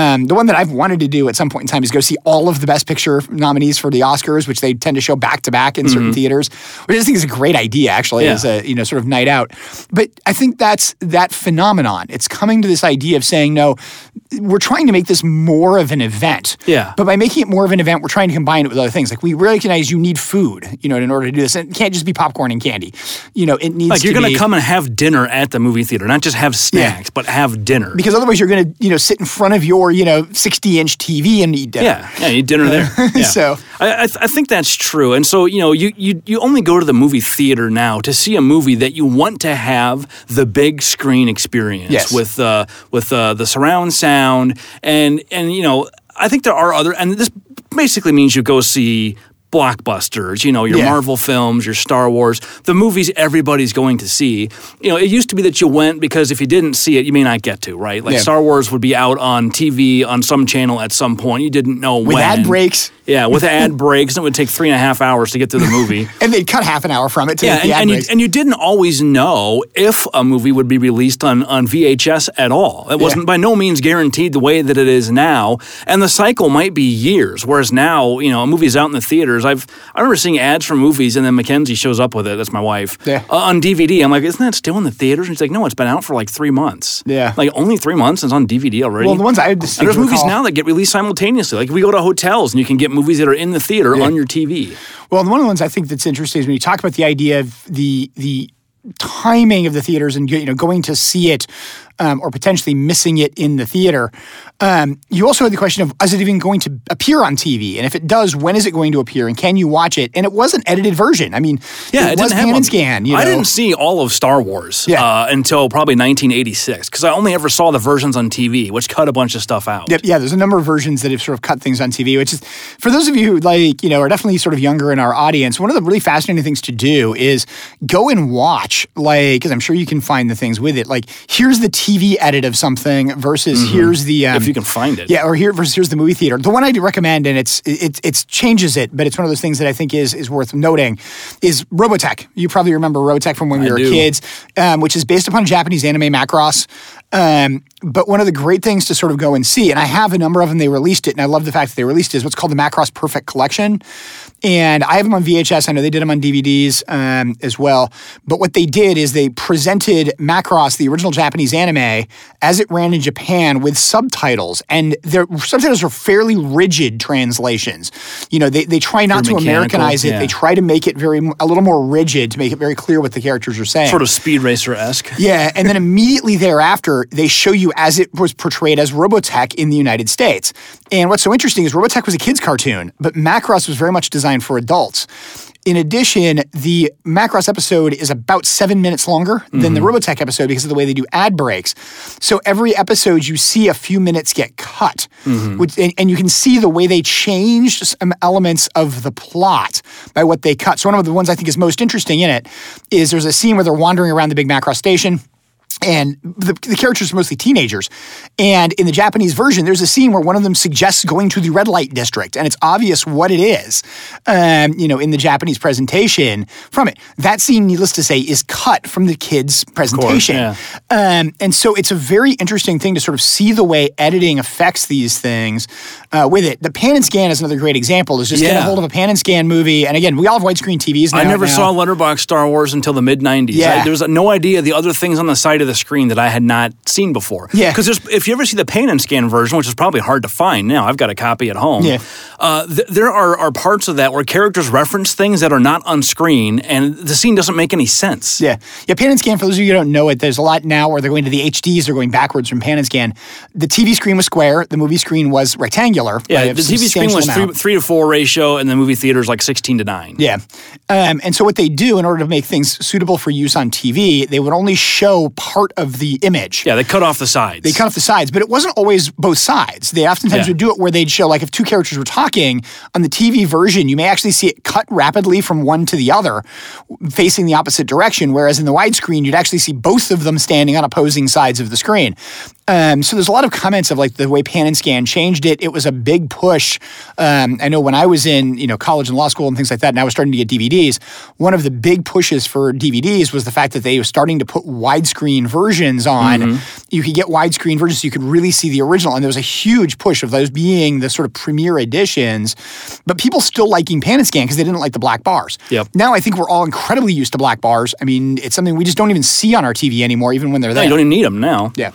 um, the one that i've wanted to do at some point in time is go see all of the best picture nominees for the oscars which they tend to show back to back in certain theaters which i think is a great idea actually Mm-hmm. Yeah. as a you know sort of night out but i think that's that phenomenon it's coming to this idea of saying no we're trying to make this more of an event Yeah. but by making it more of an event we're trying to combine it with other things like we recognize you need food you know in order to do this and it can't just be popcorn and candy you know it needs like you're going to come and have dinner at the movie theater, not just have snacks, but have dinner. because otherwise you're going to you know sit in front of your you know 60 inch TV and eat dinner. Yeah, yeah, eat dinner there. Yeah. So- I, I, th- I think that's true, and so you know, you, you you only go to the movie theater now to see a movie that you want to have the big screen experience Yes. with uh, with uh, the surround sound, and and you know, I think there are other, and this basically means you go see blockbusters, you know, your Yeah. Marvel films, your Star Wars, the movies everybody's going to see. You know, it used to be that you went because if you didn't see it, you may not get to, right? Like Yeah. Star Wars would be out on TV on some channel at some point. You didn't know with when. ad breaks Yeah, with ad breaks, and it would take three and a half hours to get through the movie. and they'd cut half an hour from it to Yeah, and, and, you, and you didn't always know if a movie would be released on, on VHS at all. It wasn't by no means guaranteed the way that it is now, and the cycle might be years. Whereas now, you know, a movie's out in the theaters. I've I remember seeing ads for movies, and then Mackenzie shows up with it. That's my wife. Yeah. Uh, on DVD, I'm like, isn't that still in the theaters? And she's like, no, it's been out for like three months. Yeah. like only three months. and It's on DVD already. well, the ones I And distinctly there's movies now that get released simultaneously. Like we go to hotels and you can get movies that are in the theater on your TV. Well, one of the ones I think that's interesting is when you talk about the idea of the the timing of the theaters and you know going to see it um, or potentially missing it in the theater. Um, you also had the question of is it even going to appear on TV, and if it does, when is it going to appear, and can you watch it? And it was an edited version. I mean, Yeah, it, it, was pan and scan. You know? I didn't see all of Star Wars Yeah. uh, until probably 1986 because I only ever saw the versions on TV, which cut a bunch of stuff out. Yep, yeah, there's a number of versions that have sort of cut things on TV, which is for those of you who like, you know, are definitely sort of younger in our audience, one of the really fascinating things to do is go and watch, like, because I'm sure you can find the things with it. Like, here's the TV edit of something versus here's the um, Mm-hmm. If you can find it. yeah, or here versus here's the movie theater. The one I do recommend, and it's it it's changes it, but it's one of those things that I think is is worth noting, is Robotech. You probably remember Robotech from when we I were do. kids, um, which is based upon Japanese anime Macross. Um, but one of the great things to sort of go and see, and I have a number of them. They released it, and I love the fact that they released it. Is what's called the Macross Perfect Collection, And I have them on VHS. I know they did them on DVDs um, as well. But what they did is they presented Macross, the original Japanese anime, as it ran in Japan with subtitles. And their subtitles are fairly rigid translations. You know, they, they try not to Americanize it. yeah. They try to make it very a little more rigid to make it very clear what the characters are saying. Sort of speed racer esque. Yeah, and then immediately thereafter, they show you as it was portrayed as Robotech in the United States. And what's so interesting is Robotech was a kids' cartoon, but Macross was very much designed for adults. In addition, the Macross episode is about seven minutes longer than the mm-hmm. Robotech episode because of the way they do ad breaks. So every episode, you see a few minutes get cut, mm-hmm. which, and, and you can see the way they changed some elements of the plot by what they cut. So one of the ones I think is most interesting in it is there's a scene where they're wandering around the big Macross station and the, the characters are mostly teenagers. And in the Japanese version, there's a scene where one of them suggests going to the red light district, and it's obvious what it is. Um, you know, in the Japanese presentation from it, that scene, needless to say, is cut from the kids' presentation. yeah. Um, and so it's a very interesting thing to sort of see the way editing affects these things uh, with it. The pan and scan is another great example. Is just get a hold of a pan and scan movie, and again, we all have widescreen TVs now. I never now. saw Letterbox Star Wars until the mid '90s. Yeah. I, there was no idea the other things on the side of the screen that I had not seen before. Yeah. because if you ever see the pan and scan version, which is probably hard to find now, I've got a copy at home. Yeah. uh, th- there are, are parts of that where characters reference things that are not on screen, and the scene doesn't make any sense. Yeah. Yeah, pan and scan, for those of you who don't know it, there's a lot now where they're going to the HDs, they're going backwards from pan and scan. The TV screen was square, the movie screen was rectangular. Yeah, the TV screen was three, three to four ratio, and the movie theater is like sixteen to nine. Yeah. Um, and so what they do in order to make things suitable for use on TV, they would only show part of the image. Yeah, they cut off the sides. They cut off the sides, but it wasn't always both sides. They oftentimes Yeah. would do it where they'd show, like, if two characters were talking on the TV version, you may actually see it cut rapidly from one to the other, facing the opposite direction. Whereas in the widescreen, you'd actually see both of them standing on opposing sides of the screen. Um, so there's a lot of comments of like the way Pan and Scan changed it. It was a big push. Um, I know when I was in you know college and law school and things like that, and I was starting to get DVDs. One of the big pushes for DVDs was the fact that they were starting to put widescreen versions on. Mm-hmm. You could get widescreen versions, so you could really see the original, and there was a huge push of those being the sort of premier editions. But people still liking Pan and Scan because they didn't like the black bars. Yep. Now I think we're all incredibly used to black bars. I mean, it's something we just don't even see on our TV anymore, even when they're No, there. you don't even need them now. yeah.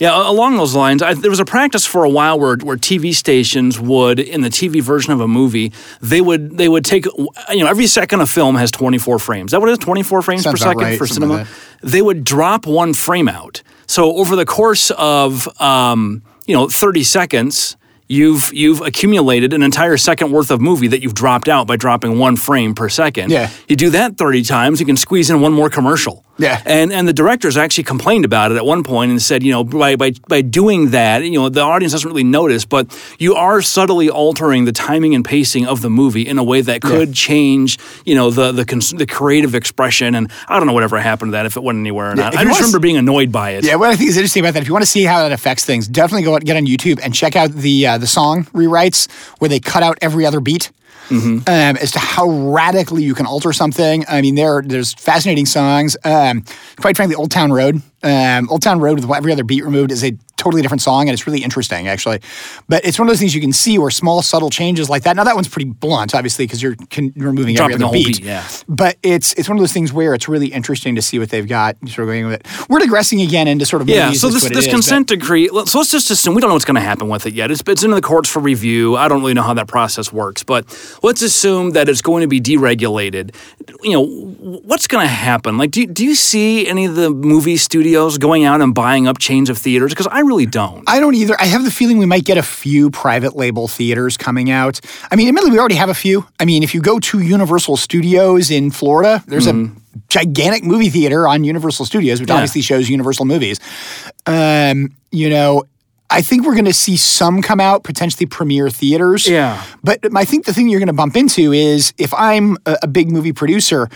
Yeah, along those lines, I, there was a practice for a while where, where TV stations would, in the TV version of a movie, they would they would take you know every second a film has 24 frames. Is that what it is? 24 frames Sounds per second right, for cinema. like they would drop one frame out. So over the course of um, you know 30 seconds. You've you've accumulated an entire second worth of movie that you've dropped out by dropping one frame per second. Yeah. You do that 30 times, you can squeeze in one more commercial. Yeah. And and the directors actually complained about it at one point and said, you know, by by by doing that, you know, the audience doesn't really notice, but you are subtly altering the timing and pacing of the movie in a way that could change, you know, the the cons- the creative expression. And I don't know whatever happened to that if it went anywhere or not. if I just remember being annoyed by it. Yeah, what I think is interesting about that, if you want to see how that affects things, definitely go out, get on YouTube and check out the uh, the song rewrites where they cut out every other beat. Um, as to how radically you can alter something. I mean, there there's fascinating songs. Um, quite frankly, Old Town Road, um, Old Town Road with every other beat removed is a totally different song, and it's really interesting actually. But it's one of those things you can see where small, subtle changes like that. Now that one's pretty blunt, obviously, because you're con- removing Dropping every the other beat. beat, yeah. But it's it's one of those things where it's really interesting to see what they've got. Sort of going with it. We're digressing again into sort of Yeah, so this this is, consent decree. let- So let's just assume we don't know what's going to happen with it yet. It's it's in the courts for review. I don't really know how that process works, but let's assume that it's going to be deregulated. You know, what's going to happen? Like, do do you see any of the movie studios going out and buying up chains of theaters? Because I really don't. I don't either. I have the feeling we might get a few private label theaters coming out. I mean, admittedly, we already have a few. I mean, if you go to Universal Studios in Florida, there's a gigantic movie theater on Universal Studios, which Mm-hmm. Yeah. obviously shows Universal movies. Um, you know, I think we're going to see some come out, potentially premiere theaters. Yeah. But I think the thing you're going to bump into is if I'm a, a big movie producer,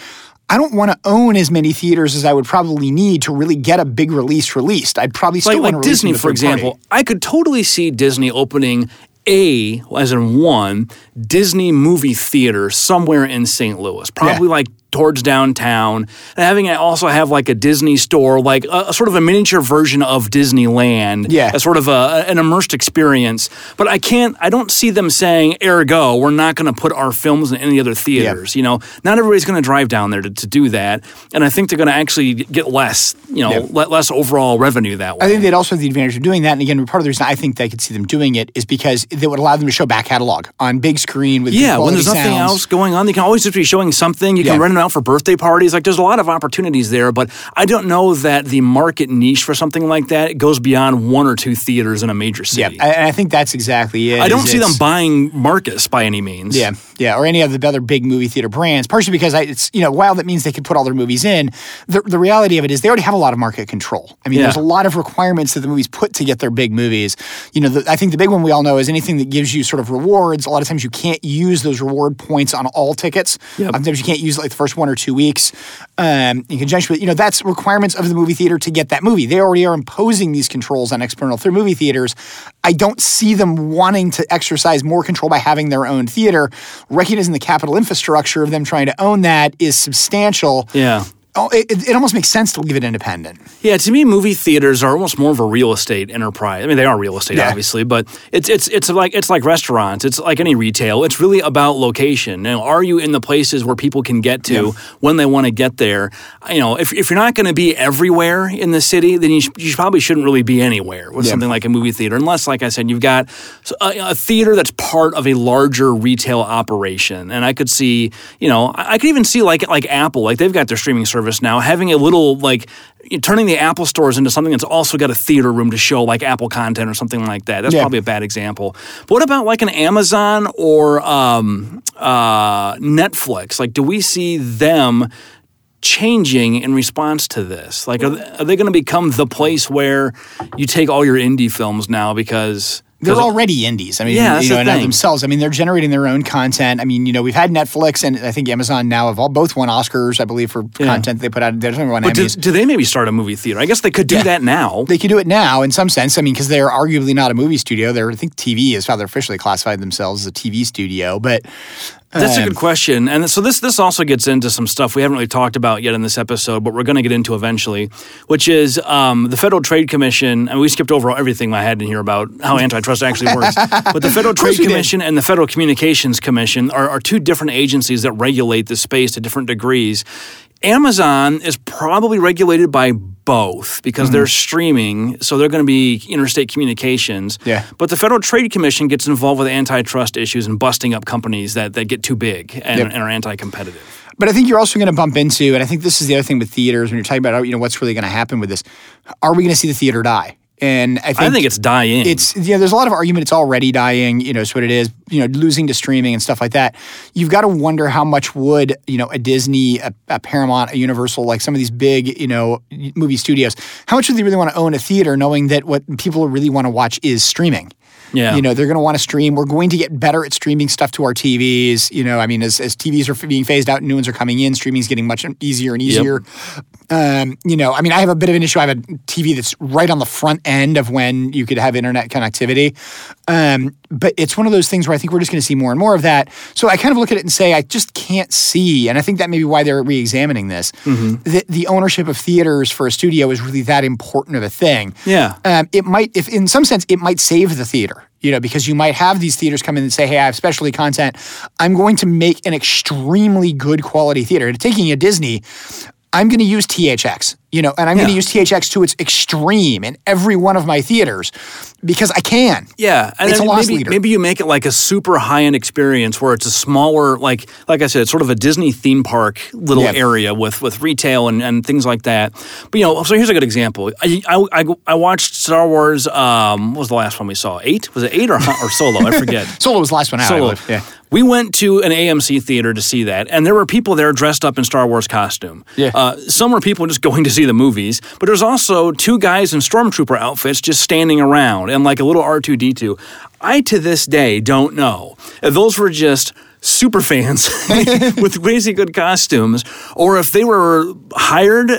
I don't want to own as many theaters as I would probably need to really get a big release released. I'd probably still like, like Disney, for third party. example, I could totally see Disney opening a, as in one, Disney movie theater somewhere in St. Louis. Probably Yeah. like towards downtown and having it also have like a Disney store, like a, a sort of a miniature version of Disneyland. Yeah. a sort of a, an immersed experience. But I can't, I don't see them saying, ergo, we're not going to put our films in any other theaters. You know, not everybody's going to drive down there to, to do that. And I think they're going to actually get less, you know, Yeah. less overall revenue that way. I think they'd also have the advantage of doing that. And again, part of the reason I think I could see them doing it is because they would allow them to show back catalog on big screen with Yeah, when there's nothing sounds. else going on, they can always just be showing something. You can Yeah. rent out for birthday parties. Like there's a lot of opportunities there, but I don't know that the market niche for something like that goes beyond one or two theaters in a major city. I- and I think that's exactly it. I don't see them buying Marcus by any means. Yeah, yeah, or any of the other big movie theater brands. Partially because I, it's you know while that means they could put all their movies in, the, the reality of it is they already have a lot of market control. I mean, Yeah. there's a lot of requirements that the movies put to get their big movies. You know, the, I think the big one we all know is anything that gives you sort of rewards. A lot of times you can't use those reward points on all tickets. Yep. Sometimes you can't use like the first one or two weeks. Um, in conjunction with you know that's requirements of the movie theater to get that movie. They already are imposing these controls on external through movie theaters. I don't see them wanting to exercise more control by having their own theater, recognizing the capital infrastructure of them trying to own that is substantial. Yeah. Oh, it, it- almost makes sense to leave it independent. Yeah, to me, movie theaters are almost more of a real estate enterprise. I mean, they are real estate, Yeah. obviously, but it's it's it's like it's like restaurants. It's like any retail. It's really about location. You know, are you in the places where people can get to when they want to get there? You know, if, if you're not going to be everywhere in the city, then you, sh- you probably shouldn't really be anywhere with Yeah. something like a movie theater, unless, like I said, you've got a, a theater that's part of a larger retail operation. And I could see, you know, I, I could even see like like Apple, like they've got their streaming service now, having a little like turning the Apple stores into something that's also got a theater room to show like Apple content or something like that. That's Yeah. probably a bad example. But what about like an Amazon or um, uh, Netflix? Like, do we see them? changing in response to this? Like, are they, are they going to become the place where you take all your indie films now because They're already indies. I mean, Yeah, you know, the and themselves. I mean, they're generating their own content. I mean, you know, we've had Netflix and I think Amazon now have all both won Oscars, I believe, for content they put out. Only one But do, do they maybe start a movie theater? I guess they could do Yeah. that now. They could do it now in some sense. I mean, because they're arguably not a movie studio. They're, I think TV is how they're officially classified themselves as a TV studio. But That's a good question. And so this this also gets into some stuff we haven't really talked about yet in this episode, but we're going to get into eventually, which is um, the Federal Trade Commission. And we skipped over everything I had in here about how antitrust actually works. But the Federal Trade we did. Commission and the Federal Communications Commission are, are two different agencies that regulate the space to different degrees. Amazon is probably regulated by both because they're hmm. streaming, so they're going to be interstate communications. Yeah. But the Federal Trade Commission gets involved with antitrust issues and busting up companies that, that get too big and, Yep. and are anti-competitive. But I think you're also going to bump into, and I think this is the other thing with theaters when you're talking about, you know, what's really going to happen with this. Are we going to see the theater die? And I think, I think it's dying. it's yeah. There's a lot of argument. It's already dying. You know, it's what it is. You know, losing to streaming and stuff like that. You've got to wonder how much would you know a Disney, a, a Paramount, a Universal, like some of these big you know movie studios. How much would they really want to own a theater, knowing that what people really want to watch is streaming? Yeah. You know, they're going to want to stream. We're going to get better at streaming stuff to our TVs. You know, I mean, as, as TVs are being phased out and new ones are coming in, streaming is getting much easier and easier. Um, you know, I mean, I have a bit of an issue. I have a TV that's right on the front end of when you could have internet connectivity. Um, but it's one of those things where I think we're just going to see more and more of that. So I kind of look at it and say, I just can't see, and I think that may be why they're re examining this, that the ownership of theaters for a studio is really that important of a thing Yeah. um, it might, if in some sense, it might save the theater. You know, because you might have these theaters come in and say, "Hey, I have specialty content. I'm going to make an extremely good quality theater." And taking a Disney, I'm going to use THX. You know, and I'm going to use THX to its extreme in every one of my theaters because I can. Yeah, and It's then a loss maybe leader. maybe you make it like a super high end experience where it's a smaller, like like I said, it's sort of a Disney theme park little Yeah. area with with retail and, and things like that. But you know, so here's a good example. I I, I, I watched Star Wars. Um, what was the last one we saw? Eight? Was it eight or or Solo? I forget. Solo was the last one out. Solo. Yeah. We went to an AMC theater to see that, and there were people there dressed up in Star Wars costume. Yeah. Uh, some were people just going to see the movies, but there's also two guys in stormtrooper outfits just standing around and like a little R2D2. I to this day don't know if those were just super fans with crazy good costumes or if they were hired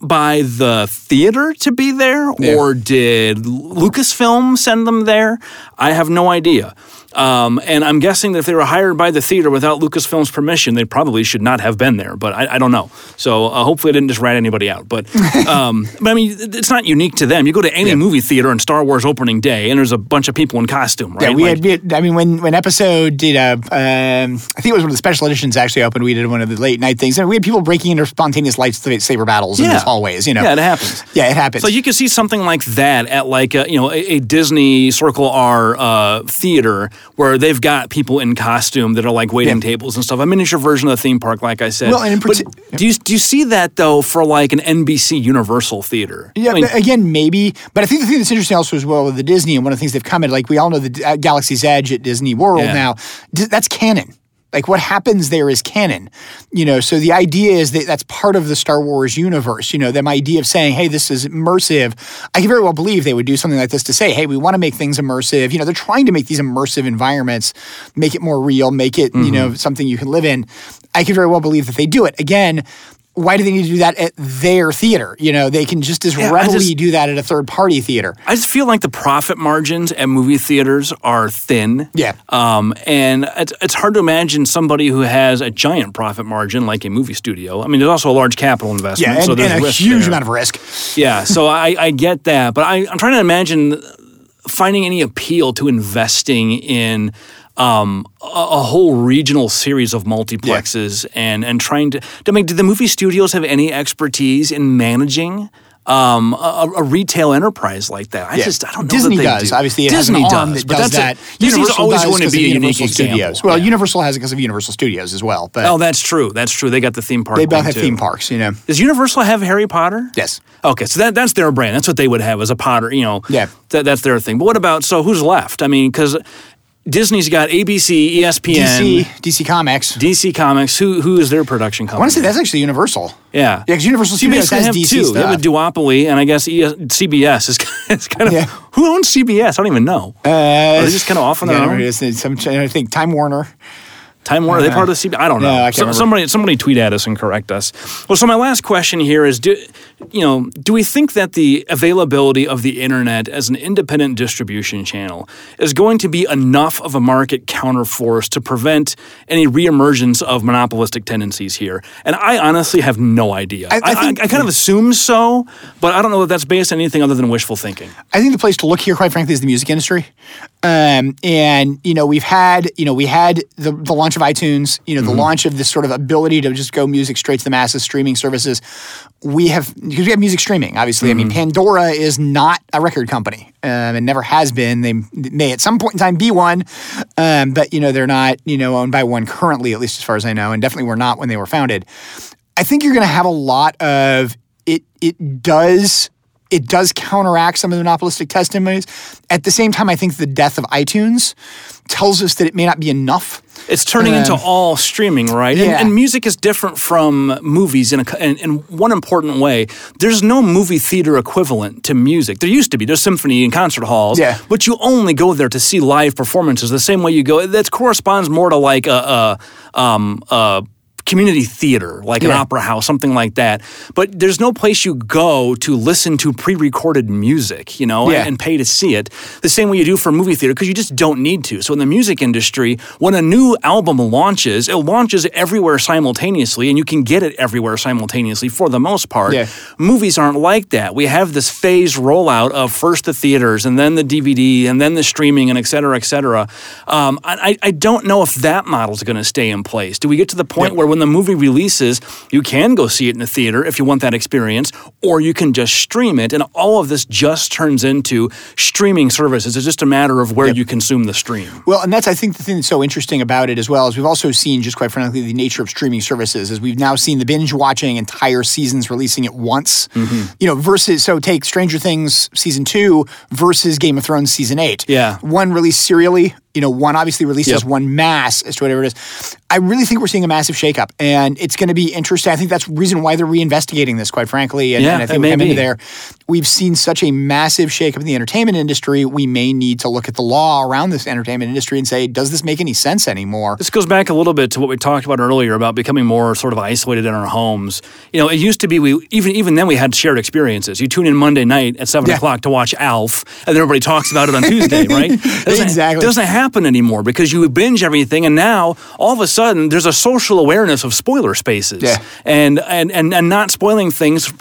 by the theater to be there, Yeah. or did Lucasfilm send them there? I have no idea. Um, and I'm guessing that if they were hired by the theater without Lucasfilm's permission, they probably should not have been there. But I, I don't know. So uh, hopefully, I didn't just rat anybody out. But, um, but I mean, it's not unique to them. You go to any movie theater on Star Wars opening day, and there's a bunch of people in costume, right? Yeah, we Like- had, we had. I mean, when when episode did, uh, um, I think it was one of the special editions actually opened. We did one of the late night things, and we had people breaking into spontaneous lightsaber battles in the hallways. You know, Yeah, it happens. Yeah, it happens. So you can see something like that at like a, you know a, a Disney Circle R uh, theater where they've got people in costume that are like waiting Yeah. tables and stuff. A miniature version of the theme park, like I said. Well, and in But do you do you see that though for like an NBC Universal theater? Yeah, I mean, again, maybe. But I think the thing that's interesting also as well with the Disney, and one of the things they've commented, like we all know the uh, Galaxy's Edge at Disney World Yeah. now, d- that's canon. Like what happens there is canon, you know. So the idea is that that's part of the Star Wars universe. You know, them idea of saying, "Hey, this is immersive." I can very well believe they would do something like this to say, "Hey, we want to make things immersive." You know, they're trying to make these immersive environments, make it more real, make it you know mm-hmm. something you can live in. I can very well believe that they do it. Again, why do they need to do that at their theater? You know, they can just as I readily just- do that at a third party theater. I just feel like the profit margins at movie theaters are thin. Yeah. Um, and it's, it's hard to imagine somebody who has a giant profit margin like a movie studio. I mean, there's also a large capital investment. Yeah, and, so there's and a risk huge there. amount of risk. Yeah, so I, I get that, but I, I'm trying to imagine finding any appeal to investing in um, a, a whole regional series of multiplexes and and trying to. I mean, do the movie studios have any expertise in managing? Um, a, a retail enterprise like that, I Yeah. just I don't know. Disney that they does. do. Obviously, it Disney has does, that but does that's that. A, Disney's Universal always going to be a of unique Universal example. Well, Yeah. Universal has it because of Universal Studios as well. But oh, that's true. That's true. They got the theme park. they both have too. theme parks. You know. Does Universal have Harry Potter? Yes. Okay, so that that's their brand. That's what they would have as a Potter. You know, Yeah. that, that's their thing. But what about so who's left? I mean, because Disney's got ABC, ESPN, DC, DC Comics. DC Comics. Who who is their production company? I want to say that's actually Universal. yeah. Yeah, because Universal So Studios has have DC two. They have a duopoly, and I guess ES, CBS is, is kind of Yeah. who owns CBS. I don't even know. Uh, Are they just kind of off on their yeah, own? it's- it's some, I think Time Warner. Time Warner, are they part of the CB? I don't know. No, I So- somebody, somebody tweet at us and correct us. Well, so my last question here is: Do you know? Do we think that the availability of the internet as an independent distribution channel is going to be enough of a market counterforce to prevent any reemergence of monopolistic tendencies here? And I honestly have no idea. I- I think- I kind of assume so, but I don't know that that's based on anything other than wishful thinking. I think the place to look here, quite frankly, is the music industry. Um, and you know, we've had you know we had the, the launch of iTunes. You know, the launch of this sort of ability to just go music straight to the masses, streaming services. We have because we have music streaming. Obviously, I mean, Pandora is not a record company. Um, and never has been. They may at some point in time be one, um, but you know they're not you know owned by one currently, at least as far as I know, and definitely were not when they were founded. I think you're going to have a lot of it. It does. It does counteract some of the monopolistic testimonies. At the same time, I think the death of iTunes tells us that it may not be enough. It's turning into all streaming, right? And, Um, yeah. and music is different from movies in, a, in, in one important way. There's no movie theater equivalent to music. There used to be. There's symphony and concert halls, Yeah. but you only go there to see live performances. The same way you go, that corresponds more to like a, a, um, a community theater, like an opera house, something like that. But there's no place you go to listen to pre-recorded music, you know, Yeah. and pay to see it. The same way you do for movie theater because you just don't need to. So in the music industry, when a new album launches, it launches everywhere simultaneously, and you can get it everywhere simultaneously for the most part. Yeah. Movies aren't like that. We have this phased rollout of first the theaters, and then the DVD, and then the streaming, and et cetera, et cetera. Um, I, I I don't know if that model is going to stay in place. Do we get to the point where when the movie releases, you can go see it in the theater if you want that experience, or you can just stream it, and all of this just turns into streaming services. It's just a matter of where you consume the stream. Well, and that's I think the thing that's so interesting about it as well is we've also seen just quite frankly the nature of streaming services is we've now seen the binge watching entire seasons releasing at once. Mm-hmm. You know, versus so take Stranger Things season two versus Game of Thrones season eight. Yeah. one released serially You know, one obviously releases Yep. one mass as to whatever it is. I really think we're seeing a massive shakeup, and it's going to be interesting. I think that's the reason why they're reinvestigating this, quite frankly. And, Yeah, and I think we come be. into there. We've seen such a massive shakeup in the entertainment industry. We may need to look at the law around this entertainment industry and say, does this make any sense anymore? This goes back a little bit to what we talked about earlier about becoming more sort of isolated in our homes. You know, it used to be we even even then we had shared experiences. You tune in Monday night at seven Yeah. o'clock to watch Alf, and then everybody talks about it on Tuesday, right? Doesn't, Exactly. Doesn't happen anymore because you binge everything, and now all of a sudden there's a social awareness of spoiler spaces, Yeah. and, and and and not spoiling things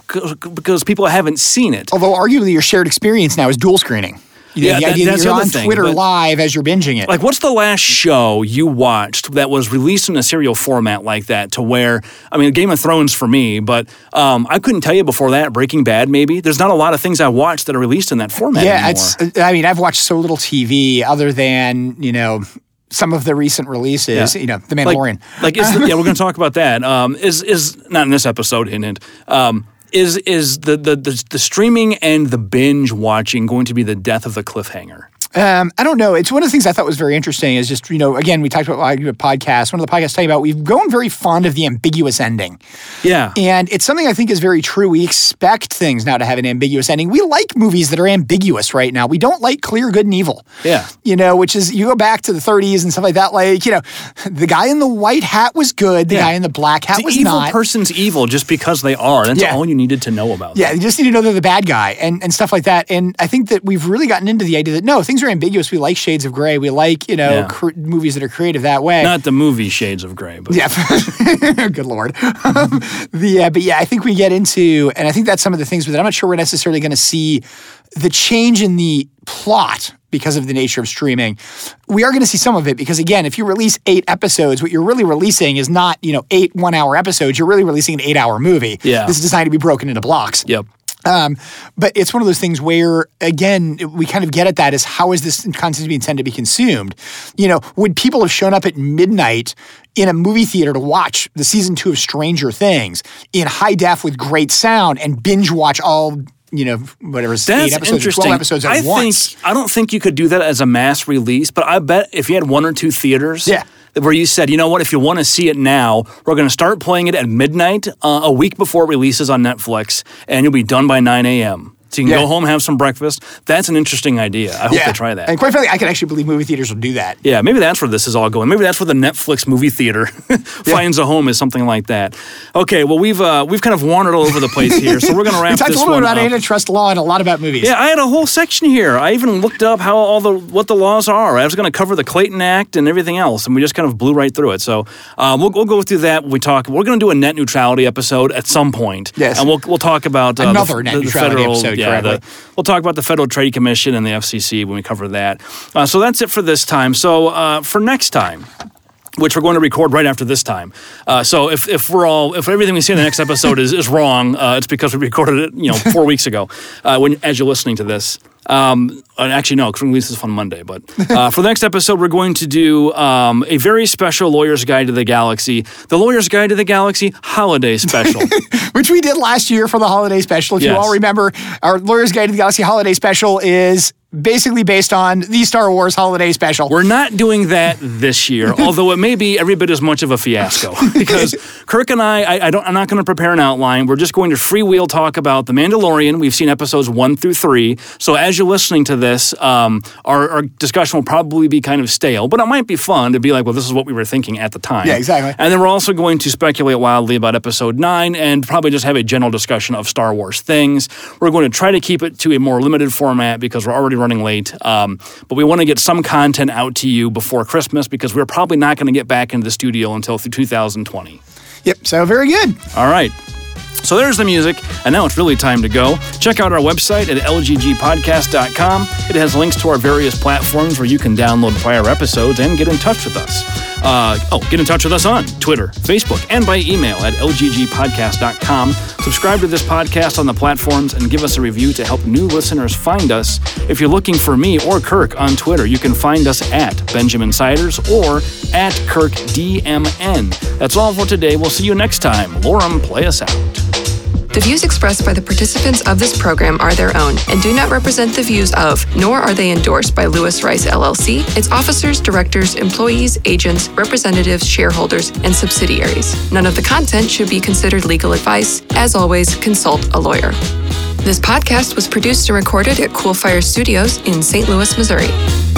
because people haven't seen it. Although arguably your shared experience now is dual screening. Know, Yeah, that- that's you're on thing, Twitter but- live as you're binging it. Like, what's the last show you watched that was released in a serial format like that? To where, I mean, Game of Thrones for me, but um, I couldn't tell you before that. Breaking Bad, maybe. There's not a lot of things I watched that are released in that format yeah, anymore. it's. I mean, I've watched so little TV other than you know some of the recent releases. Yeah. You know, The Mandalorian. like is the, yeah, we're going to talk about that. Um, is is not in this episode, hint hint. Um, is is the, the the the streaming and the binge watching going to be the death of the cliffhanger? Um, I don't know. It's one of the things I thought was very interesting. Is just you know, again, we talked about like, a podcast. One of the podcasts talking about we've grown very fond of the ambiguous ending, Yeah, and it's something I think is very true. We expect things now to have an ambiguous ending. We like movies that are ambiguous right now. We don't like clear good and evil. Yeah. you know, which is you go back to the 30s and stuff like that. Like you know, the guy in the white hat was good. The Yeah. guy in the black hat the was evil not. person's evil just because they are. That's Yeah. all you needed to know about. Yeah, them. you just need to know they're the bad guy and, and stuff like that. And I think that we've really gotten into the idea that no, things are ambiguous. We like shades of gray. We like, you know, Yeah. cr- movies that are creative that way. not the movie Shades of Grey, but yeah, good lord. Um, the uh, but yeah, I think we get into, and I think that's some of the things. But I'm not sure we're necessarily going to see the change in the plot because of the nature of streaming. We are going to see some of it because again, if you release eight episodes, what you're really releasing is not you know eight one hour episodes. You're really releasing an eight hour movie. Yeah. this is designed to be broken into blocks. Yep. Um, but it's one of those things where, again, we kind of get at that is how is this content intended to be consumed? You know, would people have shown up at midnight in a movie theater to watch the season two of Stranger Things in high def with great sound and binge watch all, you know, whatever, eight That's episodes or interesting. 12 episodes at I once? think I don't think you could do that as a mass release, but I bet if you had one or two theaters, Yeah. Where you said, you know what, if you want to see it now, we're going to start playing it at midnight, uh, a week before it releases on Netflix, and you'll be done by 9 a.m. So you can Yeah. go home, have some breakfast. That's an interesting idea. I hope yeah. they try that. And quite frankly, I can actually believe movie theaters will do that. Yeah, maybe that's where this is all going. Maybe that's where the Netflix movie theater finds a home is something like that. Okay, well we've uh, we've kind of wandered all over the place here, so we're going to We wrap talked a this little bit about up. antitrust law and a lot about movies. Yeah, I had a whole section here. I even looked up how all the what the laws are. I was going to cover the Clayton Act and everything else, and we just kind of blew right through it. So uh, we'll, we'll go through that when we talk. We're going to do a net neutrality episode at some point. Yes. and we'll we'll talk about uh, Another the, net the, the neutrality federal. episode, yeah, the, correctly. we'll talk about the Federal Trade Commission and the FCC when we cover that. Uh, so that's it for this time. So uh, for next time which we're going to record right after this time. Uh, so if, if we're all if everything we see in the next episode is, is wrong, uh, it's because we recorded it you know four weeks ago uh, when as you're listening to this. Um, actually, no, we this on Monday. But uh, for the next episode, we're going to do um, a very special Lawyer's Guide to the Galaxy, the Lawyer's Guide to the Galaxy Holiday Special. which we did last year for the holiday special. If you all remember, our Lawyer's Guide to the Galaxy holiday special is basically based on the Star Wars holiday special. We're not doing that this year, although it may be every bit as much of a fiasco because Kirk and I, I, I don't, I'm not going to prepare an outline. We're just going to freewheel talk about The Mandalorian. We've seen episodes one through three. So as you're listening to this, um, our, our discussion will probably be kind of stale, but it might be fun to be like, well, this is what we were thinking at the time. Yeah, exactly. And then we're also going to speculate wildly about episode nine and probably just have a general discussion of Star Wars things. We're going to try to keep it to a more limited format because we're already running late. Um, but we want to get some content out to you before Christmas because we're probably not going to get back into the studio until through 2020. Yep. So very good. All right. So there's the music, and now it's really time to go. Check out our website at lggpodcast.com. It has links to our various platforms where you can download prior episodes and get in touch with us. Uh, oh, get in touch with us on Twitter, Facebook, and by email at lggpodcast.com. Subscribe to this podcast on the platforms and give us a review to help new listeners find us. If you're looking for me or Kirk on Twitter, you can find us at Benjamin Siders or at KirkDMN. That's all for today. We'll see you next time. Lorem, play us out. The views expressed by the participants of this program are their own and do not represent the views of, nor are they endorsed by Lewis Rice LLC, its officers, directors, employees, agents, representatives, shareholders, and subsidiaries. None of the content should be considered legal advice. As always, consult a lawyer. This podcast was produced and recorded at Coolfire Studios in St. Louis, Missouri.